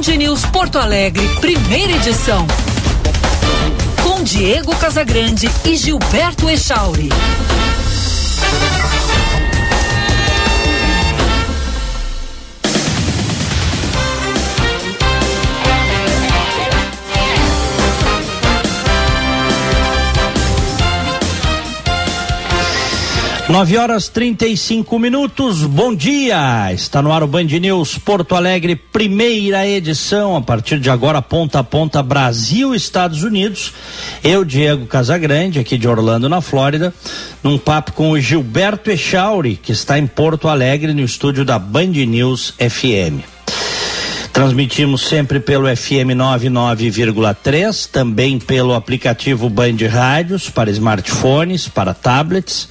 Band News Porto Alegre, primeira edição. Com Diego Casagrande e Gilberto Echauri. 9 horas 35 minutos, bom dia! Está no ar o Band News Porto Alegre, primeira edição, a partir de agora, ponta a ponta, Brasil, Estados Unidos. Eu, Diego Casagrande, aqui de Orlando, na Flórida, num papo com o Gilberto Echauri, que está em Porto Alegre, no estúdio da Band News FM. Transmitimos sempre pelo FM 99,3, também pelo aplicativo Band Rádios para smartphones, para tablets.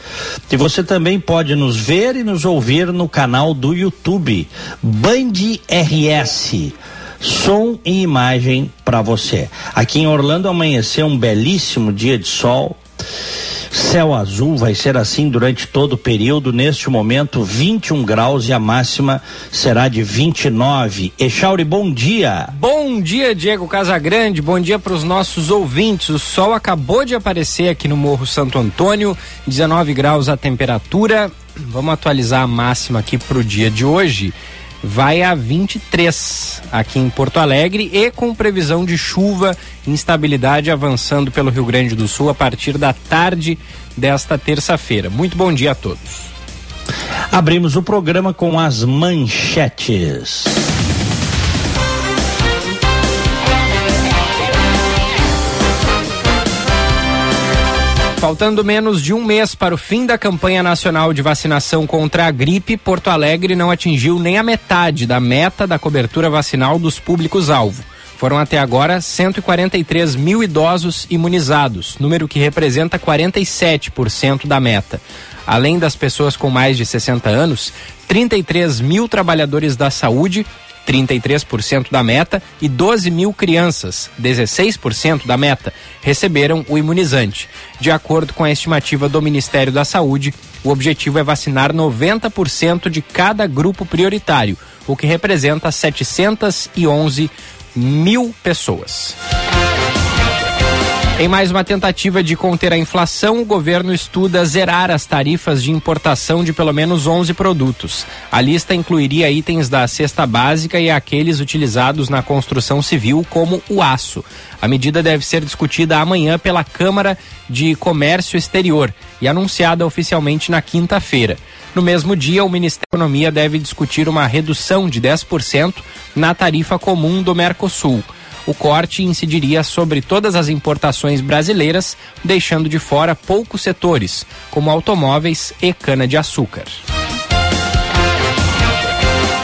E você também pode nos ver e nos ouvir no canal do YouTube Band RS som e imagem para você. Aqui em Orlando amanheceu um belíssimo dia de sol. Céu azul vai ser assim durante todo o período. Neste momento, 21 graus e a máxima será de 29. Echauri, bom dia. Bom dia, Diego Casagrande. Bom dia para os nossos ouvintes. O sol acabou de aparecer aqui no Morro Santo Antônio, 19 graus a temperatura. Vamos atualizar a máxima aqui para o dia de hoje vai a 23 aqui em Porto Alegre e com previsão de chuva e instabilidade avançando pelo Rio Grande do Sul a partir da tarde desta terça-feira. Muito bom dia a todos. Abrimos o programa com as manchetes. Faltando menos de um mês para o fim da campanha nacional de vacinação contra a gripe, Porto Alegre não atingiu nem a metade da meta da cobertura vacinal dos públicos-alvo. Foram até agora 143 mil idosos imunizados, número que representa 47% da meta. Além das pessoas com mais de 60 anos, 33 mil trabalhadores da saúde 33% da meta, e 12 mil crianças, 16% da meta, receberam o imunizante. De acordo com a estimativa do Ministério da Saúde, o objetivo é vacinar 90% de cada grupo prioritário, o que representa 711 mil pessoas. Em mais uma tentativa de conter a inflação, o governo estuda zerar as tarifas de importação de pelo menos 11 produtos. A lista incluiria itens da cesta básica e aqueles utilizados na construção civil, como o aço. A medida deve ser discutida amanhã pela Câmara de Comércio Exterior e anunciada oficialmente na quinta-feira. No mesmo dia, o Ministério da Economia deve discutir uma redução de 10% na tarifa comum do Mercosul o corte incidiria sobre todas as importações brasileiras, deixando de fora poucos setores, como automóveis e cana-de-açúcar.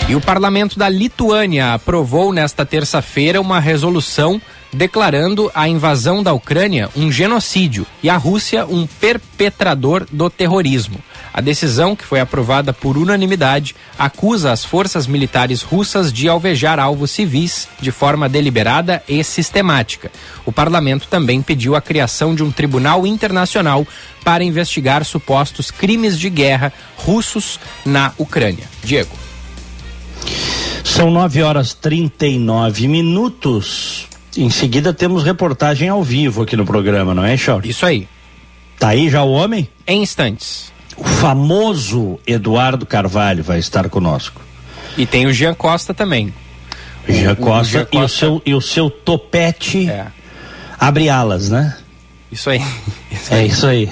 E o parlamento da Lituânia aprovou nesta terça-feira uma resolução declarando a invasão da Ucrânia um genocídio e a Rússia um perpetrador do terrorismo. A decisão, que foi aprovada por unanimidade, acusa as forças militares russas de alvejar alvos civis de forma deliberada e sistemática. O parlamento também pediu a criação de um tribunal internacional para investigar supostos crimes de guerra russos na Ucrânia. Diego. São 9 horas 39 minutos. Em seguida temos reportagem ao vivo aqui no programa, não é, Shaw? Isso aí. Tá aí já o homem? Em instantes. O famoso Eduardo Carvalho vai estar conosco. E tem o Jean Costa também. Jean o, Costa, o Jean Costa e o seu, e o seu topete é. abre alas, né? Isso aí. Isso é aí. É isso aí.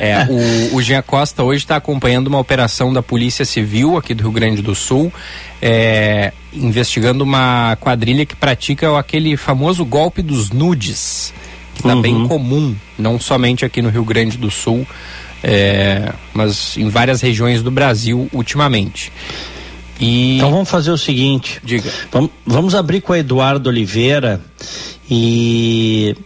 é, o, o Jean Costa hoje está acompanhando uma operação da Polícia Civil aqui do Rio Grande do Sul, é, investigando uma quadrilha que pratica aquele famoso golpe dos nudes, que está uhum. bem comum, não somente aqui no Rio Grande do Sul, é, mas em várias regiões do Brasil ultimamente. E... Então vamos fazer o seguinte. Diga. Vamos, vamos abrir com a Eduardo Oliveira e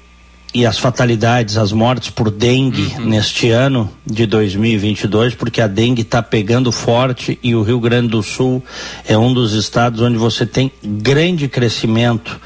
e as fatalidades, as mortes por dengue uhum. neste ano de 2022, porque a dengue está pegando forte e o Rio Grande do Sul é um dos estados onde você tem grande crescimento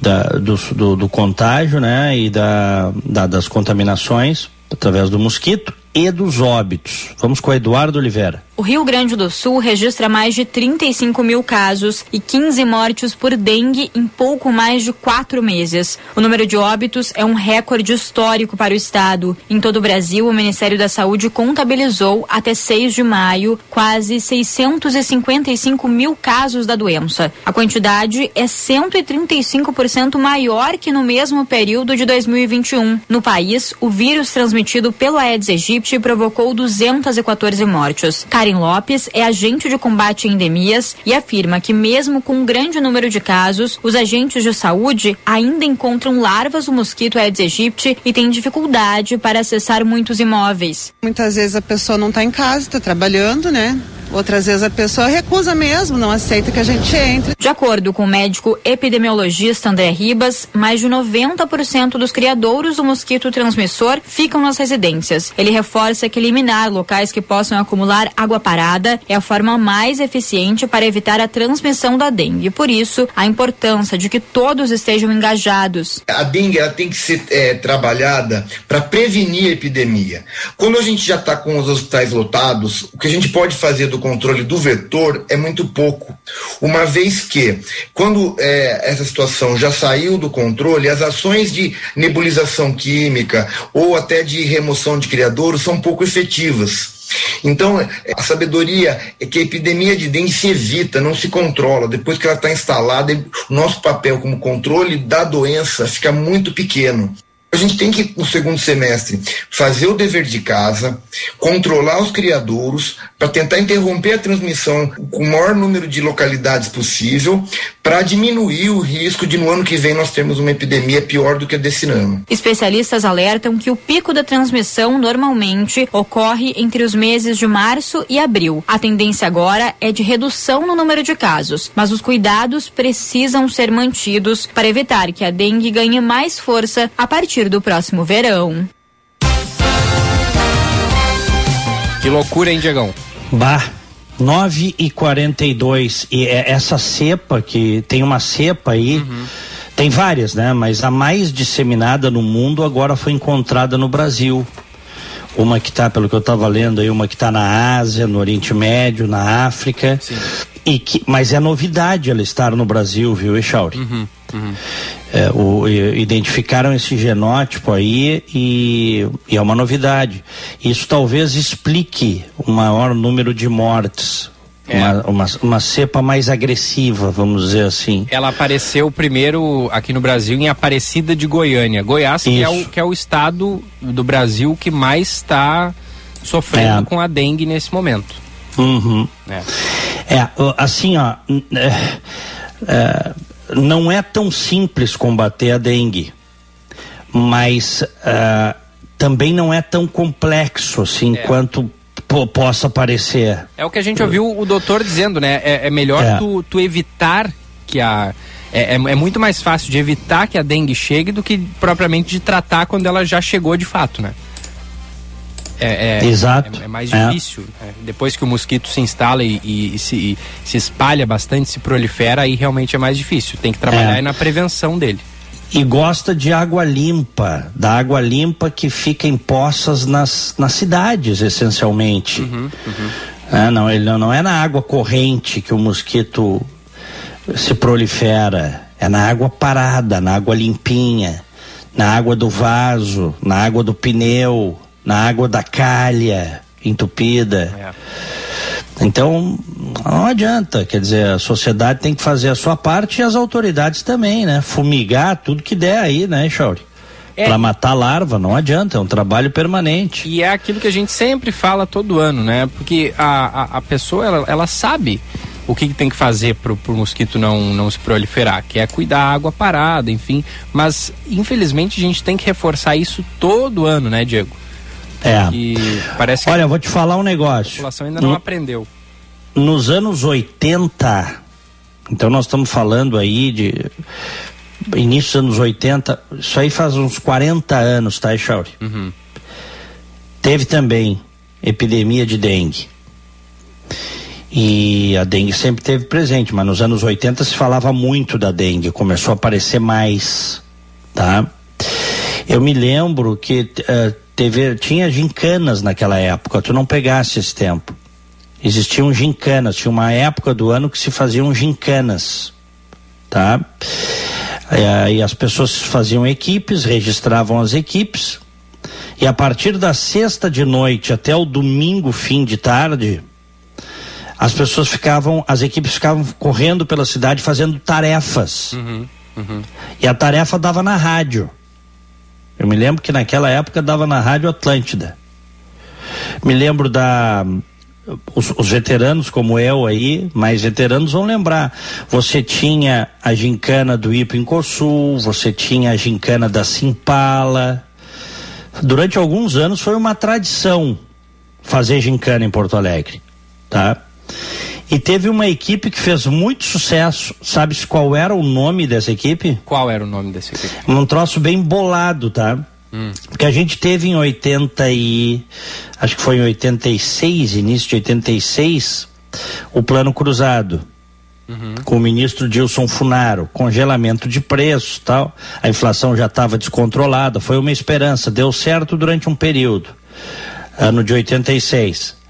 da, do, do, do, contágio, né, e da, da, das contaminações através do mosquito e dos óbitos. Vamos com Eduardo Oliveira. O o Rio Grande do Sul registra mais de 35 mil casos e 15 mortes por dengue em pouco mais de quatro meses. O número de óbitos é um recorde histórico para o estado. Em todo o Brasil, o Ministério da Saúde contabilizou até 6 de maio quase 655 mil casos da doença. A quantidade é 135% maior que no mesmo período de 2021. No país, o vírus transmitido pelo Aedes aegypti provocou 214 mortes. Karen Lopes é agente de combate a endemias e afirma que mesmo com um grande número de casos, os agentes de saúde ainda encontram larvas do mosquito Aedes aegypti e têm dificuldade para acessar muitos imóveis. Muitas vezes a pessoa não está em casa, está trabalhando, né? Outras vezes a pessoa recusa mesmo, não aceita que a gente entre. De acordo com o médico epidemiologista André Ribas, mais de 90% dos criadouros do mosquito transmissor ficam nas residências. Ele reforça que eliminar locais que possam acumular água parada é a forma mais eficiente para evitar a transmissão da dengue. Por isso, a importância de que todos estejam engajados. A dengue ela tem que ser é, trabalhada para prevenir a epidemia. Quando a gente já está com os hospitais lotados, o que a gente pode fazer do controle do vetor é muito pouco, uma vez que, quando é, essa situação já saiu do controle, as ações de nebulização química ou até de remoção de criadouros são pouco efetivas. Então, a sabedoria é que a epidemia de dengue se evita, não se controla. Depois que ela está instalada, o nosso papel como controle da doença fica muito pequeno. A gente tem que, no segundo semestre, fazer o dever de casa, controlar os criadouros, para tentar interromper a transmissão com o maior número de localidades possível, para diminuir o risco de no ano que vem nós termos uma epidemia pior do que a desse ano. Especialistas alertam que o pico da transmissão normalmente ocorre entre os meses de março e abril. A tendência agora é de redução no número de casos, mas os cuidados precisam ser mantidos para evitar que a dengue ganhe mais força a partir do próximo verão. Que loucura, hein, Diegão? Bah, 9 e 42 e é essa cepa que tem uma cepa aí, uhum. tem várias, né? Mas a mais disseminada no mundo agora foi encontrada no Brasil. Uma que está, pelo que eu estava lendo aí, uma que está na Ásia, no Oriente Médio, na África. Sim. E que, mas é novidade ela estar no Brasil, viu, Echauri? Uhum. Uhum. É, o, identificaram esse genótipo aí e, e, é uma novidade. Isso talvez explique o maior número de mortes. É. Uma, uma, uma, cepa mais agressiva, vamos dizer assim. Ela apareceu primeiro aqui no Brasil em Aparecida de Goiânia. Goiás, que é, o, que é o estado do Brasil que mais está sofrendo é. com a dengue nesse momento. Uhum. É. é assim, ó. É, é não é tão simples combater a dengue, mas uh, também não é tão complexo assim é. quanto possa parecer. É o que a gente ouviu o doutor dizendo, né? É, é melhor é. Tu, tu, evitar que a. É, é, é, muito mais fácil de evitar que a dengue chegue do que propriamente de tratar quando ela já chegou de fato, né? É, é, Exato. É, é mais difícil. É. Depois que o mosquito se instala e, e, e, se, e, se, espalha bastante, se prolifera, aí realmente é mais difícil. Tem que trabalhar é. na prevenção dele. E gosta de água limpa, da água limpa que fica em poças nas, nas cidades, essencialmente. Uhum, uhum. É, não, ele não, não é na água corrente que o mosquito se prolifera. É na água parada, na água limpinha, na água do vaso, na água do pneu, na água da calha entupida. É. Então, não adianta, quer dizer, a sociedade tem que fazer a sua parte e as autoridades também, né? Fumigar tudo que der aí, né, Chauri? É. Para matar larva, não adianta, é um trabalho permanente. E é aquilo que a gente sempre fala todo ano, né? Porque a, a, a pessoa, ela, ela sabe o que, que tem que fazer para o mosquito não, não se proliferar, que é cuidar da água parada, enfim. Mas, infelizmente, a gente tem que reforçar isso todo ano, né, Diego? É. parece Olha, vou te falar um negócio. A população ainda não no, aprendeu. Nos anos 80, então nós estamos falando aí de início dos anos 80, isso aí faz uns 40 anos, tá, Echauri? Uhum. Teve também epidemia de dengue. E a dengue sempre teve presente, mas nos anos 80 se falava muito da dengue, começou a aparecer mais, tá? Eu me lembro que uh, teve, tinha gincanas naquela época, tu não pegasse esse tempo. existiam gincanas, tinha uma época do ano que se faziam gincanas, tá? E, e as pessoas faziam equipes, registravam as equipes, e a partir da sexta de noite até o domingo, fim de tarde, as pessoas ficavam, as equipes ficavam correndo pela cidade fazendo tarefas. Uhum, uhum. E a tarefa dava na rádio. Eu me lembro que naquela época dava na Rádio Atlântida. Me lembro da os, os, veteranos como eu aí, mais veteranos vão lembrar. Você tinha a gincana do Ipo em você tinha a gincana da Simpala. Durante alguns anos foi uma tradição fazer gincana em Porto Alegre, tá? E teve uma equipe que fez muito sucesso. Sabes qual era o nome dessa equipe? Qual era o nome dessa equipe? Um troço bem bolado, tá? Hum. Porque a gente teve em 80 e. Acho que foi em 86, início de 86, o plano cruzado. Uhum. Com o ministro Dilson Funaro, congelamento de preços tal. A inflação já estava descontrolada, foi uma esperança, deu certo durante um período. Ano de 86.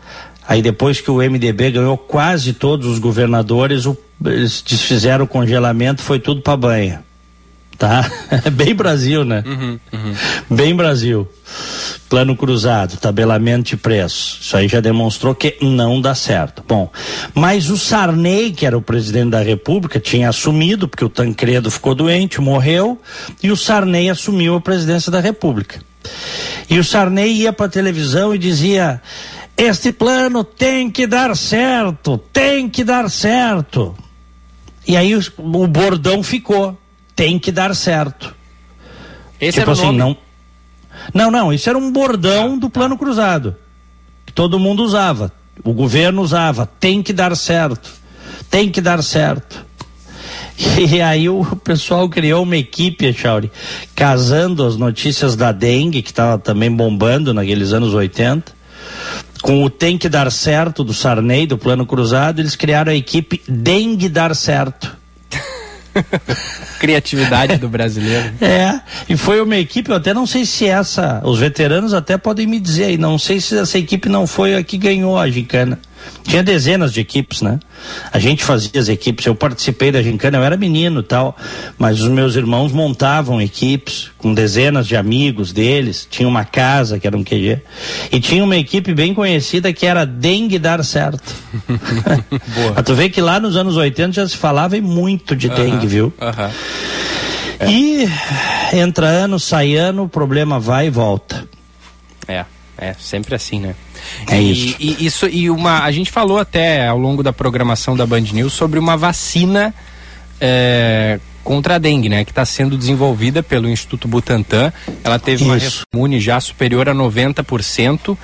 Aí depois que o MDB ganhou quase todos os governadores, o, eles desfizeram o congelamento, foi tudo para banha. Tá? Bem Brasil, né? Uhum, uhum. Bem Brasil. Plano cruzado, tabelamento de preços. Isso aí já demonstrou que não dá certo. Bom, mas o Sarney, que era o presidente da República, tinha assumido, porque o Tancredo ficou doente, morreu, e o Sarney assumiu a presidência da República. E o Sarney ia para a televisão e dizia: este plano tem que dar certo, tem que dar certo. E aí o, o bordão ficou, tem que dar certo. Esse tipo era assim, o nome? não. Não, não, isso era um bordão do plano cruzado. Que todo mundo usava. O governo usava, tem que dar certo. Tem que dar certo. E aí o pessoal criou uma equipe, Chauri, casando as notícias da dengue, que estava também bombando naqueles anos 80, com o Tem que Dar Certo do Sarney, do Plano Cruzado, eles criaram a equipe Dengue Dar Certo. Criatividade do brasileiro. É, e foi uma equipe, eu até não sei se essa, os veteranos até podem me dizer aí, não sei se essa equipe não foi a que ganhou a gincana. Tinha dezenas de equipes, né? A gente fazia as equipes, eu participei da gincana, eu era menino e tal, mas os meus irmãos montavam equipes com dezenas de amigos deles, tinha uma casa que era um QG, e tinha uma equipe bem conhecida que era Dengue Dar Certo. Boa. tu vê que lá nos anos 80 já se falava muito de uh -huh, dengue, viu? Uh -huh. é. E entra ano, sai ano, o problema vai e volta. É, é sempre assim, né? É e, isso. E, isso. e uma, a gente falou até ao longo da programação da Band News sobre uma vacina é, contra a dengue, né? Que está sendo desenvolvida pelo Instituto Butantan. Ela teve isso. uma imune já superior a 90%.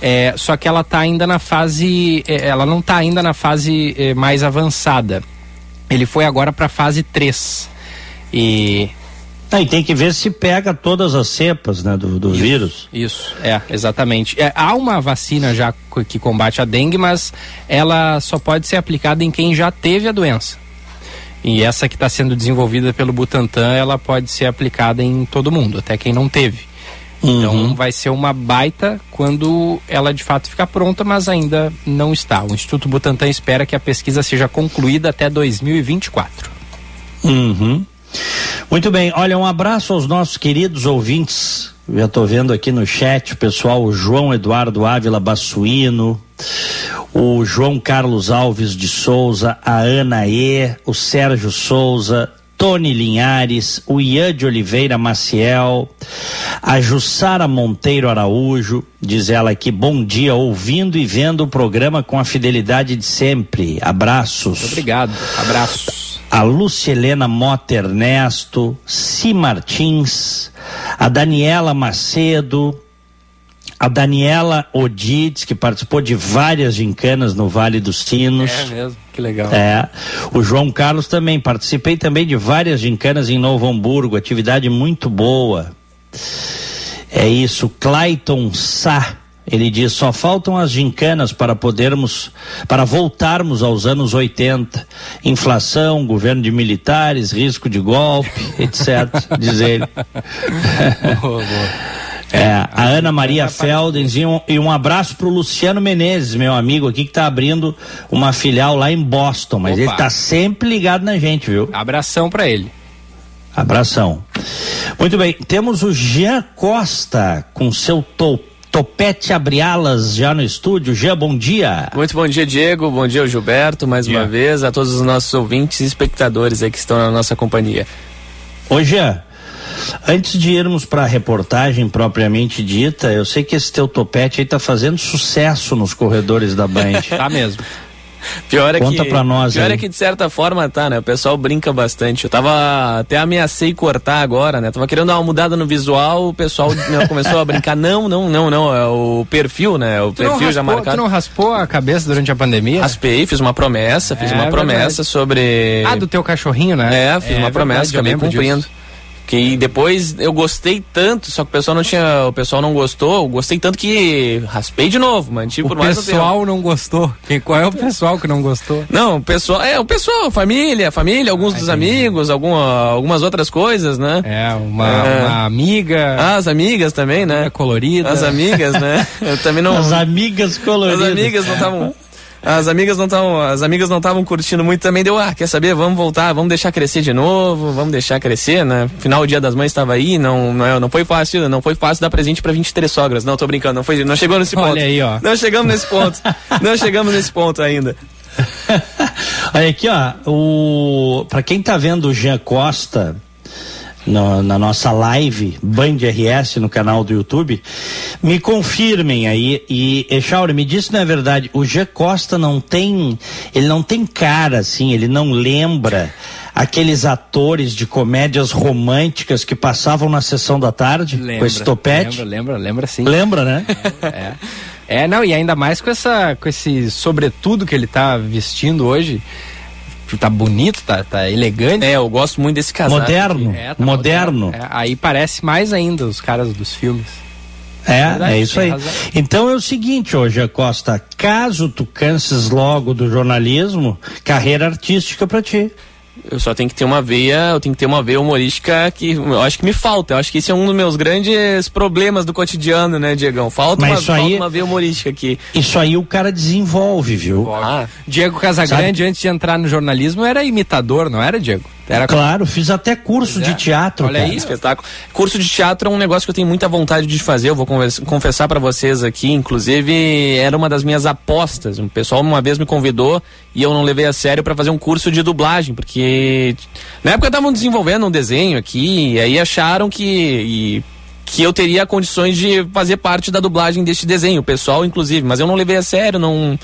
É, só que ela está ainda na fase, é, ela não está ainda na fase é, mais avançada. Ele foi agora para a fase 3. E e tem que ver se pega todas as cepas né, do, do isso, vírus. Isso, é, exatamente. É, há uma vacina já que combate a dengue, mas ela só pode ser aplicada em quem já teve a doença. E essa que está sendo desenvolvida pelo Butantan, ela pode ser aplicada em todo mundo, até quem não teve. Então uhum. vai ser uma baita quando ela de fato ficar pronta, mas ainda não está. O Instituto Butantan espera que a pesquisa seja concluída até 2024. Uhum. Muito bem, olha, um abraço aos nossos queridos ouvintes. Já estou vendo aqui no chat o pessoal, o João Eduardo Ávila Bassuino, o João Carlos Alves de Souza, a Ana E, o Sérgio Souza, Tony Linhares, o Ian de Oliveira Maciel, a Jussara Monteiro Araújo, diz ela aqui, bom dia, ouvindo e vendo o programa com a fidelidade de sempre. Abraços. Obrigado, abraços. A Lucelena Mota Ernesto, Si Martins, a Daniela Macedo, a Daniela Odides, que participou de várias gincanas no Vale dos Sinos. É mesmo, que legal. É. O João Carlos também. Participei também de várias gincanas em Novo Hamburgo. Atividade muito boa. É isso. Clayton Sá. Ele diz: só faltam as gincanas para podermos, para voltarmos aos anos 80. Inflação, governo de militares, risco de golpe, etc. diz ele. boa, boa. É, a Ana Maria Feldens e um, e um abraço pro Luciano Menezes, meu amigo aqui, que tá abrindo uma filial lá em Boston, mas Opa. ele tá sempre ligado na gente, viu? Abração para ele. Abração. Muito bem, temos o Jean Costa com seu to, topete abrialas já no estúdio. Jean, bom dia. Muito bom dia, Diego. Bom dia, Gilberto, mais Dia. uma vez, a todos os nossos ouvintes e espectadores aí que estão na nossa companhia. Ô Jean, antes de irmos para a reportagem propriamente dita, eu sei que esse teu topete aí tá fazendo sucesso nos corredores da Band. Tá mesmo. Pior é Conta que, pra nós Pior aí. é que de certa forma tá, né? O pessoal brinca bastante. Eu tava até ameacei cortar agora, né? Tava querendo dar uma mudada no visual, o pessoal né, começou a brincar. Não, não, não, não. É o perfil, né? O Tu perfil já raspou, tu marcado. não raspou a cabeça durante a pandemia? Raspei, fiz uma promessa, fiz É uma promessa verdade. sobre. Ah, do teu cachorrinho, né? É, fiz uma verdade, promessa, acabei cumprindo. disso. Que depois eu gostei tanto, só que o pessoal não tinha. O pessoal não gostou, eu gostei tanto que raspei de novo, mantive O por mais tempo. pessoal não gostou. Quem, qual é o pessoal que não gostou? Não, o pessoal, é, o pessoal, família, família, alguns dos amigos, alguma, algumas outras coisas, né? É, uma, É. uma amiga Ah, as amigas também, né? colorida. As amigas, né? Eu também não. As amigas coloridas. As amigas não estavam. As amigas não estavam, as amigas não estavam curtindo muito também. Deu, ah, quer saber? Vamos voltar, vamos deixar crescer de novo, vamos deixar crescer, né? Final o Dia das Mães estava aí, não, não, é- não foi fácil, não foi fácil dar presente pra 23 sogras. Não, tô brincando, não foi, não chegou nesse ponto. Olha aí, ó. Não chegamos nesse ponto. não chegamos nesse ponto ainda. Olha aqui, ó, o para quem tá vendo o Jean Costa no- na nossa live Band RS no canal do YouTube, me confirmem aí e Echauri, me diz se não é verdade, o Jean Costa não tem, ele não tem cara assim, ele não lembra aqueles atores de comédias românticas que passavam na sessão da tarde com esse topete? Lembra, lembra, lembra sim. Lembra, né? É. É, não, e ainda mais com essa com esse sobretudo que ele tá vestindo hoje. Tá bonito, tá, tá elegante. É, eu gosto muito desse casaco. Moderno, É, tá moderno. É, aí parece mais ainda os caras dos filmes. É, Verdade, é isso aí. razão. Então é o seguinte, hoje Costa, caso tu canses logo do jornalismo, carreira artística pra ti. Eu só tenho que ter uma veia, eu tenho que ter uma veia humorística que eu acho que me falta. Eu acho que esse é um dos meus grandes problemas do cotidiano, né, Diegão? Falta, Mas uma, isso falta aí- uma veia humorística aqui. Isso aí o cara desenvolve, viu? Ah, Diego Casagrande, antes de entrar no jornalismo, era imitador, não era, Diego? Era Claro, fiz até curso é. de teatro. Olha cara. aí, espetáculo. Curso de teatro é um negócio que eu tenho muita vontade de fazer. Eu vou confessar pra vocês aqui. Inclusive, era uma das minhas apostas. Um pessoal uma vez me convidou e eu não levei a sério pra fazer um curso de dublagem, porque na época estavam desenvolvendo um desenho aqui e aí acharam que e- que eu teria condições de fazer parte da dublagem deste desenho, o pessoal inclusive, mas eu não levei a sério, não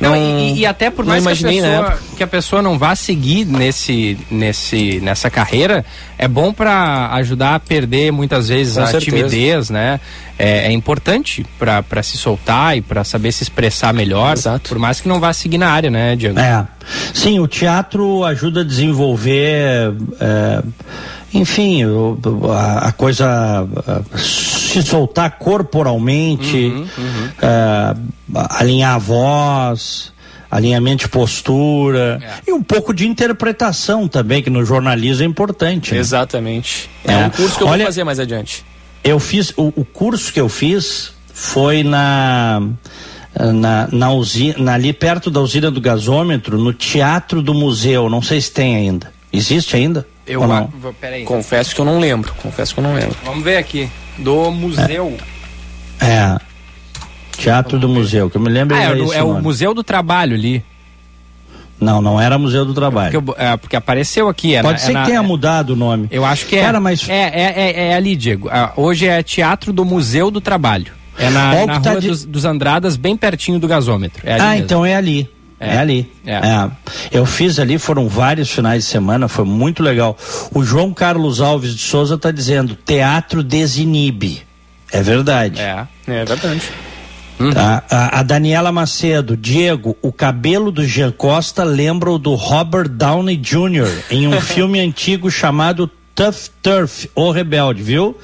Não, não e, e até por mais que a, na pessoa, que a pessoa não vá seguir nesse, nesse, nessa carreira, é bom para ajudar a perder muitas vezes Com a certeza. timidez, né? É, é importante para se soltar e para saber se expressar melhor, Exato. por mais que não vá seguir na área, né, Diego? É. Sim, o teatro ajuda a desenvolver, é, enfim, a, coisa se soltar corporalmente, Uhum, é, alinhar a voz, alinhamento de postura É. e um pouco de interpretação também, que no jornalismo é importante. né? Exatamente. É, É. um curso que eu Olha- vou fazer mais adiante. Eu fiz, o, o curso que eu fiz foi na, na, na usina, ali perto da usina do gasômetro, no Teatro do Museu. Não sei se tem ainda. Existe ainda? Eu vou- peraí. Confesso que eu não lembro. Confesso que eu não lembro. Vamos ver aqui. Do museu. É. Teatro do Museu, que eu me lembro Ah, é, o- é o. Museu do Trabalho ali. Não, não era Museu do Trabalho. Porque, eu- é, porque apareceu aqui. é Pode na- ser é na- que tenha é- mudado o nome. Eu acho que é. Cara, mas- É, é, é, é ali, Diego. Ah, hoje é Teatro do Museu do Trabalho. É na, na que tá Rua de- dos, dos Andradas, bem pertinho do gasômetro. É Ah, mesmo. então é ali. É, É. ali. É. É. Eu fiz ali, foram vários finais de semana, foi muito legal. O João Carlos Alves de Souza está dizendo: teatro desinibe. É verdade. É. É verdade. Tá? A, a Daniela Macedo, Diego, o cabelo do Jean Costa lembra o do Robert Downey Jr. em um filme antigo chamado Tough Turf, o Rebelde, viu?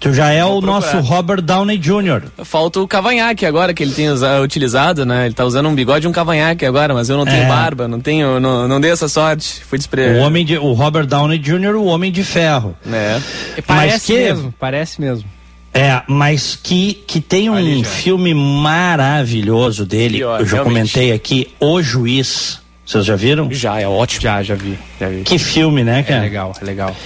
Tu já é Vou o procurar. nosso Robert Downey Jr. Falta o cavanhaque agora que ele tem usa- utilizado, né? Ele tá usando um bigode e um cavanhaque agora, mas eu não tenho É. barba, não tenho, não, não dei essa sorte. Fui despre... O homem de, o Robert Downey Jr., o homem de ferro. É. E Parece que- mesmo, parece mesmo. É, mas que, que tem um filme maravilhoso dele. Pior, eu já realmente. comentei aqui, O Juiz. Vocês já viram? Já, é ótimo. Já, já vi, já vi. Que filme, né, É cara? legal, é legal.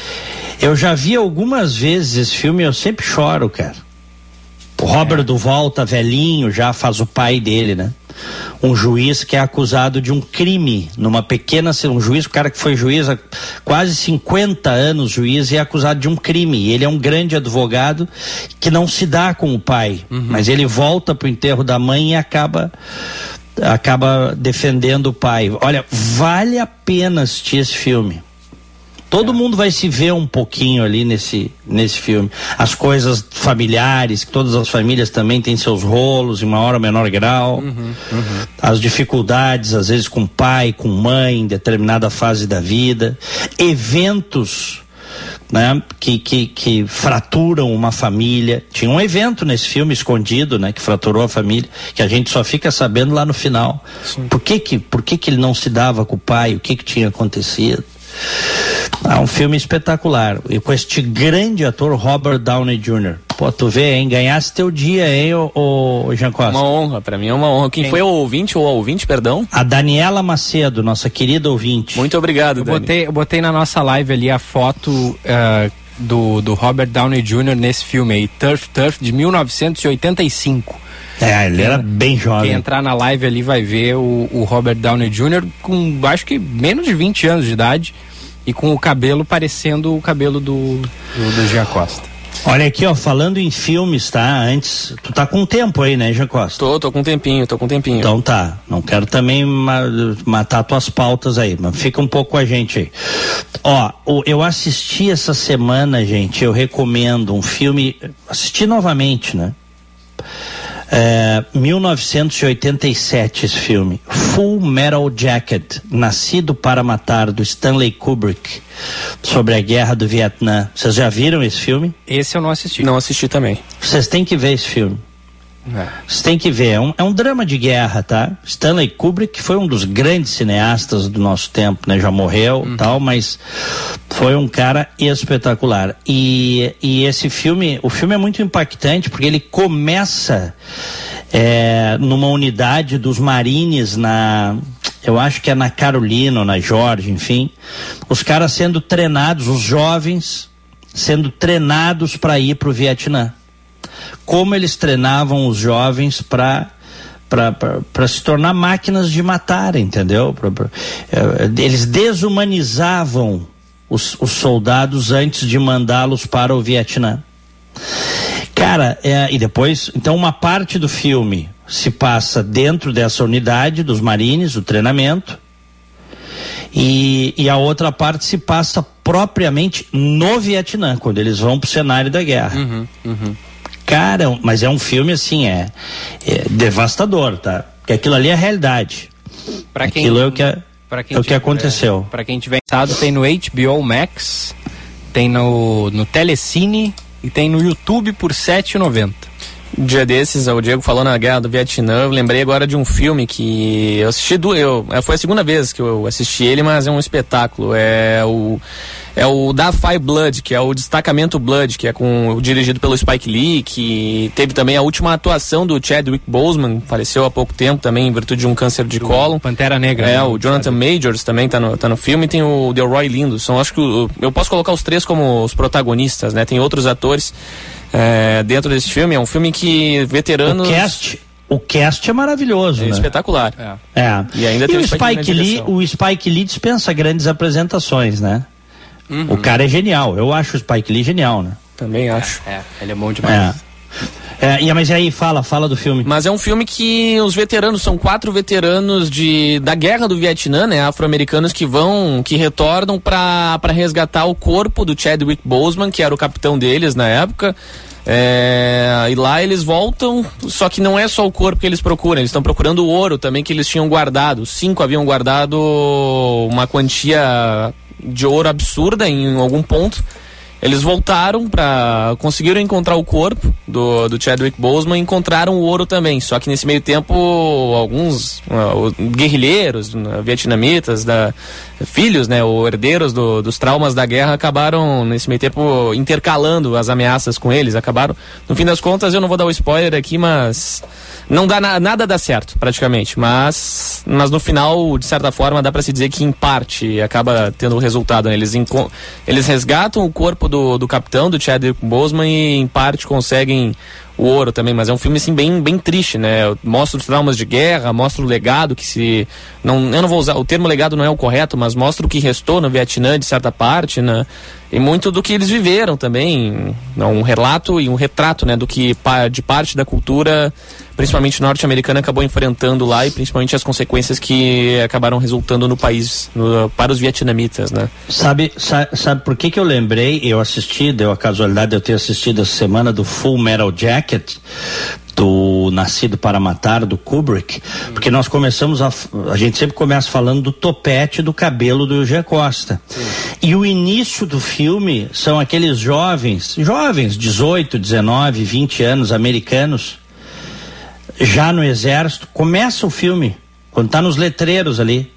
Eu já vi algumas vezes esse filme e eu sempre choro, cara. O Robert Duval tá velhinho, já faz o pai dele, né? Um juiz que é acusado de um crime numa pequena. Um juiz, o cara que foi juiz há quase 50 anos, juiz, e é acusado de um crime. Ele é um grande advogado que não se dá com o pai, mas ele volta pro enterro da mãe e acaba acaba defendendo o pai. Olha, vale a pena assistir esse filme. Todo mundo vai se ver um pouquinho ali nesse, nesse filme. As coisas familiares, que todas as famílias também têm seus rolos, em maior ou menor grau. As dificuldades, às vezes, com pai, com mãe, em determinada fase da vida. Eventos né, que, que, que fraturam uma família. Tinha um evento nesse filme escondido, né, que fraturou a família, que a gente só fica sabendo lá no final. Por que que, por que que ele não se dava com o pai? O que que tinha acontecido? Ah, um filme espetacular. E com este grande ator Robert Downey Jr. Pô, tu vê, hein? Ganhasse teu dia, hein, ô, ô Jean Costa? Uma honra, pra mim é uma honra. Quem, Quem? foi o ouvinte ou a ouvinte, perdão? A Daniela Macedo, nossa querida ouvinte. Muito obrigado, Eu Dani. botei, eu botei na nossa live ali a foto eh, do, do Robert Downey Jr. nesse filme aí, Turf Turf, de 1985. É, ele era bem jovem. Quem entrar na live ali vai ver o, o Robert Downey Jr. com acho que menos de 20 anos de idade e com o cabelo parecendo o cabelo do, do, do Jean Costa. Olha aqui, ó, falando em filmes, tá? Antes, tu tá com tempo aí, né, Jean Costa? Tô, tô com tempinho, tô com tempinho. Então tá, não quero também ma- matar tuas pautas aí, mas fica um pouco com a gente aí. Ó, eu assisti essa semana, gente, eu recomendo um filme, assisti novamente, né? É, 1987 esse filme, Full Metal Jacket, Nascido para Matar, do Stanley Kubrick, sobre a guerra do Vietnã. Vocês já viram esse filme? Esse eu não assisti. Não assisti também. Vocês têm que ver esse filme. É. Você tem que ver, é um, é um drama de guerra, tá? Stanley Kubrick foi um dos grandes cineastas do nosso tempo, né? Já morreu tal, mas foi um cara espetacular. E, e esse filme, o filme é muito impactante porque ele começa é, numa unidade dos marines na, eu acho que é na Carolina ou na Georgia, enfim, os caras sendo treinados, os jovens sendo treinados para ir para o Vietnã como eles treinavam os jovens para para se tornar máquinas de matar, entendeu? Pra, pra, eh, eles desumanizavam os, os soldados antes de mandá-los para o Vietnã. Cara, é, e depois, então uma parte do filme se passa dentro dessa unidade dos marines, o treinamento, e, e a outra parte se passa propriamente no Vietnã, quando eles vão para o cenário da guerra. Cara, mas é um filme assim, é, é devastador, tá? Porque aquilo ali é a realidade. Pra quem, Aquilo é o que, é, é o que tiver- aconteceu. Pra quem tiver interessado, tem no HBO Max, tem no, no Telecine e tem no YouTube por R$ 7,90. Um dia desses, o Diego falou na guerra do Vietnã, eu lembrei agora de um filme que eu assisti, do, eu, é, foi a segunda vez que eu assisti ele, mas é um espetáculo. É o, é o Da Five Blood, que é o Destacamento Blood, que é com, dirigido pelo Spike Lee, que teve também a última atuação do Chadwick Boseman, faleceu há pouco tempo também em virtude de um câncer de cólon. Pantera Negra. É, né? o Jonathan Majors também tá no, tá no filme, tem o Delroy Lindo. São, acho que o- eu posso colocar os três como os protagonistas, né? Tem outros atores é, dentro desse filme. É um filme que veteranos. O cast, o cast é maravilhoso, é né? espetacular. É. É. E ainda tem o Spike Lee o Spike Lee dispensa grandes apresentações, né? Uhum. O cara é genial. Eu acho o Spike Lee genial, né? Também acho. É, ele é bom demais. É. Mas aí, fala, fala do filme. Mas é um filme que os veteranos são quatro veteranos de da guerra do Vietnã, né, afro-americanos que vão, que retornam para resgatar o corpo do Chadwick Boseman, que era o capitão deles na época. É, e lá eles voltam, só que não é só o corpo que eles procuram, eles estão procurando o ouro também que eles tinham guardado. Cinco haviam guardado uma quantia de ouro absurda em algum ponto. Eles voltaram para conseguiram encontrar o corpo do, do Chadwick Boseman encontraram o ouro também. Só que nesse meio tempo, alguns uh, guerrilheiros uh, vietnamitas, da, filhos, né, ou herdeiros do, dos traumas da guerra, acabaram nesse meio tempo intercalando as ameaças com eles. Acabaram, no fim das contas, eu não vou dar o spoiler aqui, mas não dá na, nada dá certo, praticamente. Mas, mas no final, de certa forma, dá para se dizer que em parte acaba tendo resultado. Né? Eles, eles resgatam o corpo do, do capitão, do Chadwick Boseman, e em parte conseguem o ouro também, mas é um filme assim bem, bem triste, né? Mostra os traumas de guerra, mostra o legado que se não, eu não vou usar o termo legado não é o correto, mas mostra o que restou no Vietnã de certa parte, né? E muito do que eles viveram também, um relato e um retrato, né, do que de parte da cultura, principalmente norte-americana, acabou enfrentando lá e principalmente as consequências que acabaram resultando no país, no, para os vietnamitas, né? Sabe, sabe, sabe por que que eu lembrei? Eu assisti, deu a casualidade de eu ter assistido essa semana do Full Metal Jacket, do Nascido para Matar, do Kubrick, porque nós começamos a. A gente sempre começa falando do topete do cabelo do G. Costa. Sim. E o início do filme são aqueles jovens, jovens, 18, 19, 20 anos, americanos, já no exército. Começa o filme, quando está nos letreiros ali,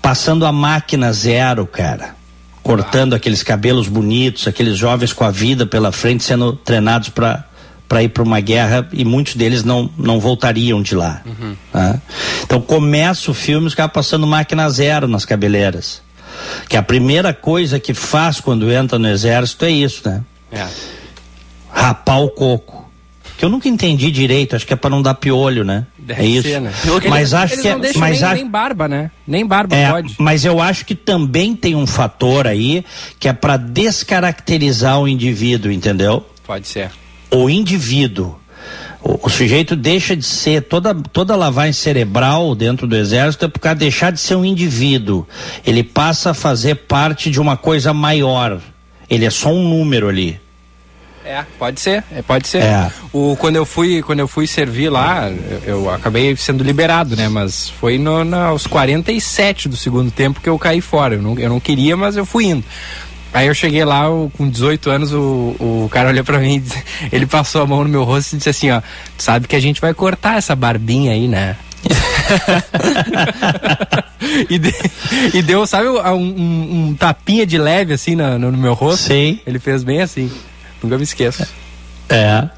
passando a máquina zero, cara cortando aqueles cabelos bonitos, aqueles jovens com a vida pela frente sendo treinados para para ir para uma guerra e muitos deles não, não voltariam de lá. Uhum. Né? Então começa o filme os caras passando máquina zero nas cabeleiras. Que a primeira coisa que faz quando entra no exército é isso, né? É. Rapar o coco. Que eu nunca entendi direito, acho que é para não dar piolho, né? Deve é isso. Ser, né? Mas acho eles que é, não deixam mas nem, acho, nem barba, né? Nem barba é, pode. Mas eu acho que também tem um fator aí que é para descaracterizar o indivíduo, entendeu? Pode ser o indivíduo. O, o, sujeito deixa de ser toda toda lavagem cerebral dentro do exército é por causa de deixar de ser um indivíduo. Ele passa a fazer parte de uma coisa maior. Ele é só um número ali. É, pode ser, é, pode ser. É. O, quando eu fui quando eu fui servir lá, eu, eu acabei sendo liberado, né? Mas foi no, no, aos 47 do segundo tempo que eu caí fora. Eu não, eu não queria, mas eu fui indo. Aí eu cheguei lá, com 18 anos, o, o cara olhou pra mim, ele passou a mão no meu rosto e disse assim, ó, sabe que a gente vai cortar essa barbinha aí, né? e, de, e, deu, sabe, um, um, um, tapinha de leve assim no, no, meu rosto. Sim. Ele fez bem assim. Nunca me esqueço. É.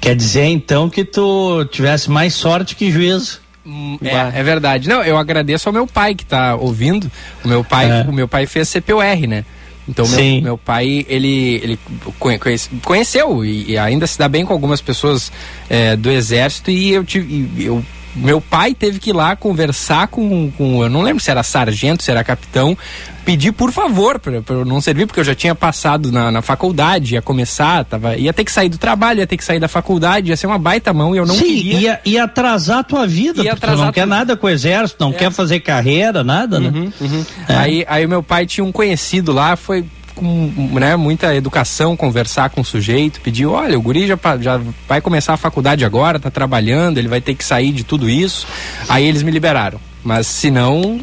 Quer dizer então que tu tivesse mais sorte que juízo. Hum, é, é, verdade. Não, eu agradeço ao meu pai que tá ouvindo. O meu pai, é. o meu pai fez CPUR, né? Então, meu, meu pai, ele, ele conhece, conheceu e, e, ainda se dá bem com algumas pessoas é, do exército e eu tive. Eu, meu pai teve que ir lá conversar com, com. Eu não lembro se era sargento, se era capitão, pedir por favor para eu não servir, porque eu já tinha passado na, na, faculdade, ia começar, tava, ia ter que sair do trabalho, ia ter que sair da faculdade, ia ser uma baita mão e eu não Sim, queria. Ia, ia atrasar a tua vida, ia porque tu não quer nada com o exército, não é. quer fazer carreira, nada, né? Uhum, uhum. É. Aí, aí meu pai tinha um conhecido lá, foi com né, muita educação, conversar com o sujeito, pedir, olha, o guri já, já vai começar a faculdade agora, tá trabalhando, ele vai ter que sair de tudo isso. Aí eles me liberaram. Mas se não,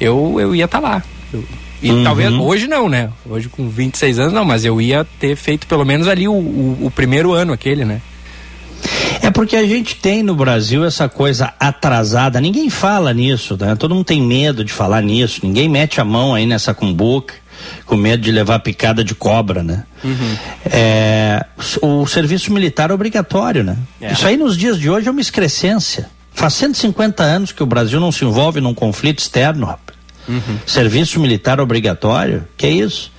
eu, eu ia estar tá lá. Eu, e uhum. talvez hoje não, né? Hoje com 26 anos não, mas eu ia ter feito pelo menos ali o, o, o primeiro ano aquele, né? É porque a gente tem no Brasil essa coisa atrasada, ninguém fala nisso, né? Todo mundo tem medo de falar nisso, ninguém mete a mão aí nessa cumbuca com medo de levar picada de cobra, né? Uhum. É, o serviço militar é obrigatório, né? É. Isso aí nos dias de hoje é uma excrescência. Faz 150 anos que o Brasil não se envolve num conflito externo, rapaz. Uhum. Serviço militar obrigatório? Que é isso?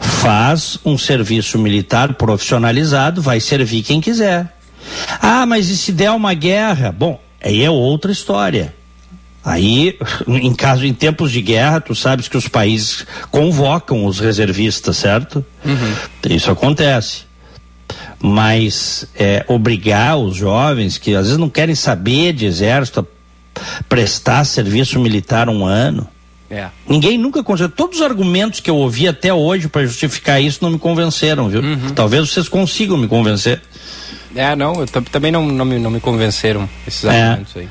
Faz um serviço militar profissionalizado, vai servir quem quiser. Ah, mas e se der uma guerra? Bom, aí é outra história. Aí, em caso, em tempos de guerra, tu sabes que os países convocam os reservistas, certo? Uhum. Isso acontece. Mas é, obrigar os jovens que às vezes não querem saber de exército a prestar serviço militar um ano. É. Ninguém nunca conseguiu. Todos os argumentos que eu ouvi até hoje para justificar isso não me convenceram, viu? Uhum. Talvez vocês consigam me convencer. É, não, eu também não, não, me, não me convenceram esses é. argumentos aí.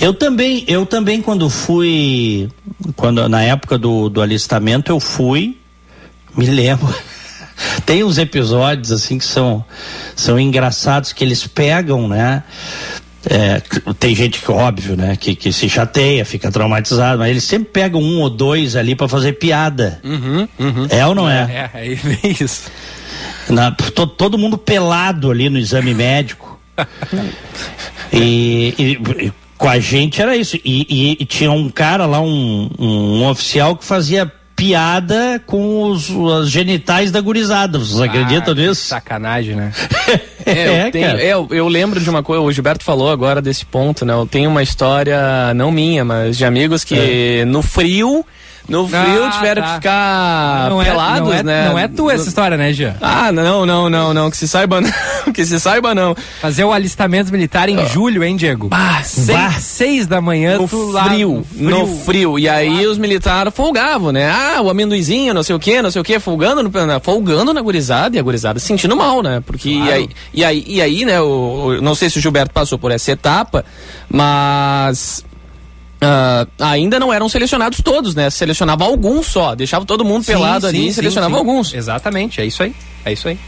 Eu também, eu também quando fui, quando na época do, do alistamento eu fui, me lembro, Tem uns episódios assim que são, são engraçados que eles pegam, né? É, tem gente que, óbvio, né, que, que se chateia, fica traumatizado, mas eles sempre pegam um ou dois ali para fazer piada. Uhum, uhum. É ou não é? É, é, é isso. Na, to, todo mundo pelado ali no exame médico. e, e, e, com a gente era isso. E, e, tinha um cara lá, um, um, oficial que fazia piada com os, os genitais da gurizada. Vocês ah, acreditam nisso? Sacanagem, né? é, eu, é, tenho, é, eu, eu, lembro de uma coisa, o Gilberto falou agora desse ponto, né? Eu tenho uma história, não minha, mas de amigos que é. no frio no frio ah, tiveram tá. que ficar não é- pelados, é, não é, né? Não é tu essa história, né, Jean? Ah, não, não, não, não. Que se saiba não. que se saiba não. Fazer o alistamento militar em julho, hein, Diego? Ah, seis, seis da manhã, no frio, lá, no frio, no frio. E aí os militares folgavam, né? Ah, o amendoizinho, não sei o que, não sei o que, folgando, no, folgando na gurizada e a gurizada se sentindo mal, né? Porque claro. e, aí, e, aí, e aí, né, o, não sei se o Gilberto passou por essa etapa, mas Uh, ainda não eram selecionados todos, né? Selecionava alguns só, deixava todo mundo sim, pelado sim, ali e selecionava sim. alguns. Exatamente, é isso aí, é isso aí.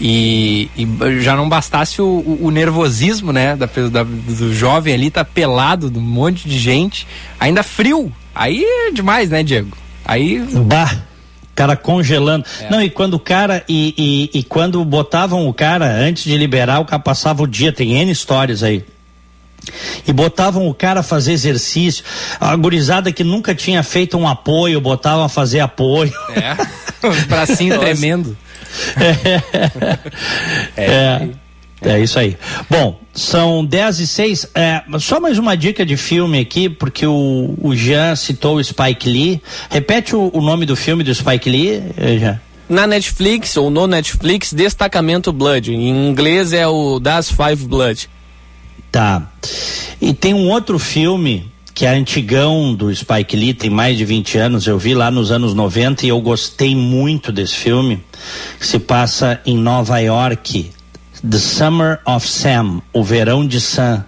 E, e já não bastasse o, o, o nervosismo, né, da, da, do jovem ali tá pelado, de um monte de gente, ainda frio. Aí é demais, né, Diego? Aí. Bah! cara congelando. É. Não, e quando o cara, e, e, e, quando botavam o cara, antes de liberar, o cara passava o dia, tem N histórias aí e botavam o cara a fazer exercício. A gurizada que nunca tinha feito um apoio, botavam a fazer apoio. É, bracinho tremendo. É. é. É isso aí. Bom, são 10 e 6. É, só mais uma dica de filme aqui, porque o, o Jean citou o Spike Lee. Repete o, o nome do filme do Spike Lee, eh, Jean. Na Netflix, ou no Netflix, Destacamento Blood. Em inglês é o Das Five Blood. Tá. E tem um outro filme que é antigão do Spike Lee, tem mais de 20 anos, eu vi lá nos anos 90 e eu gostei muito desse filme. Se passa em Nova York, The Summer of Sam, O Verão de Sam.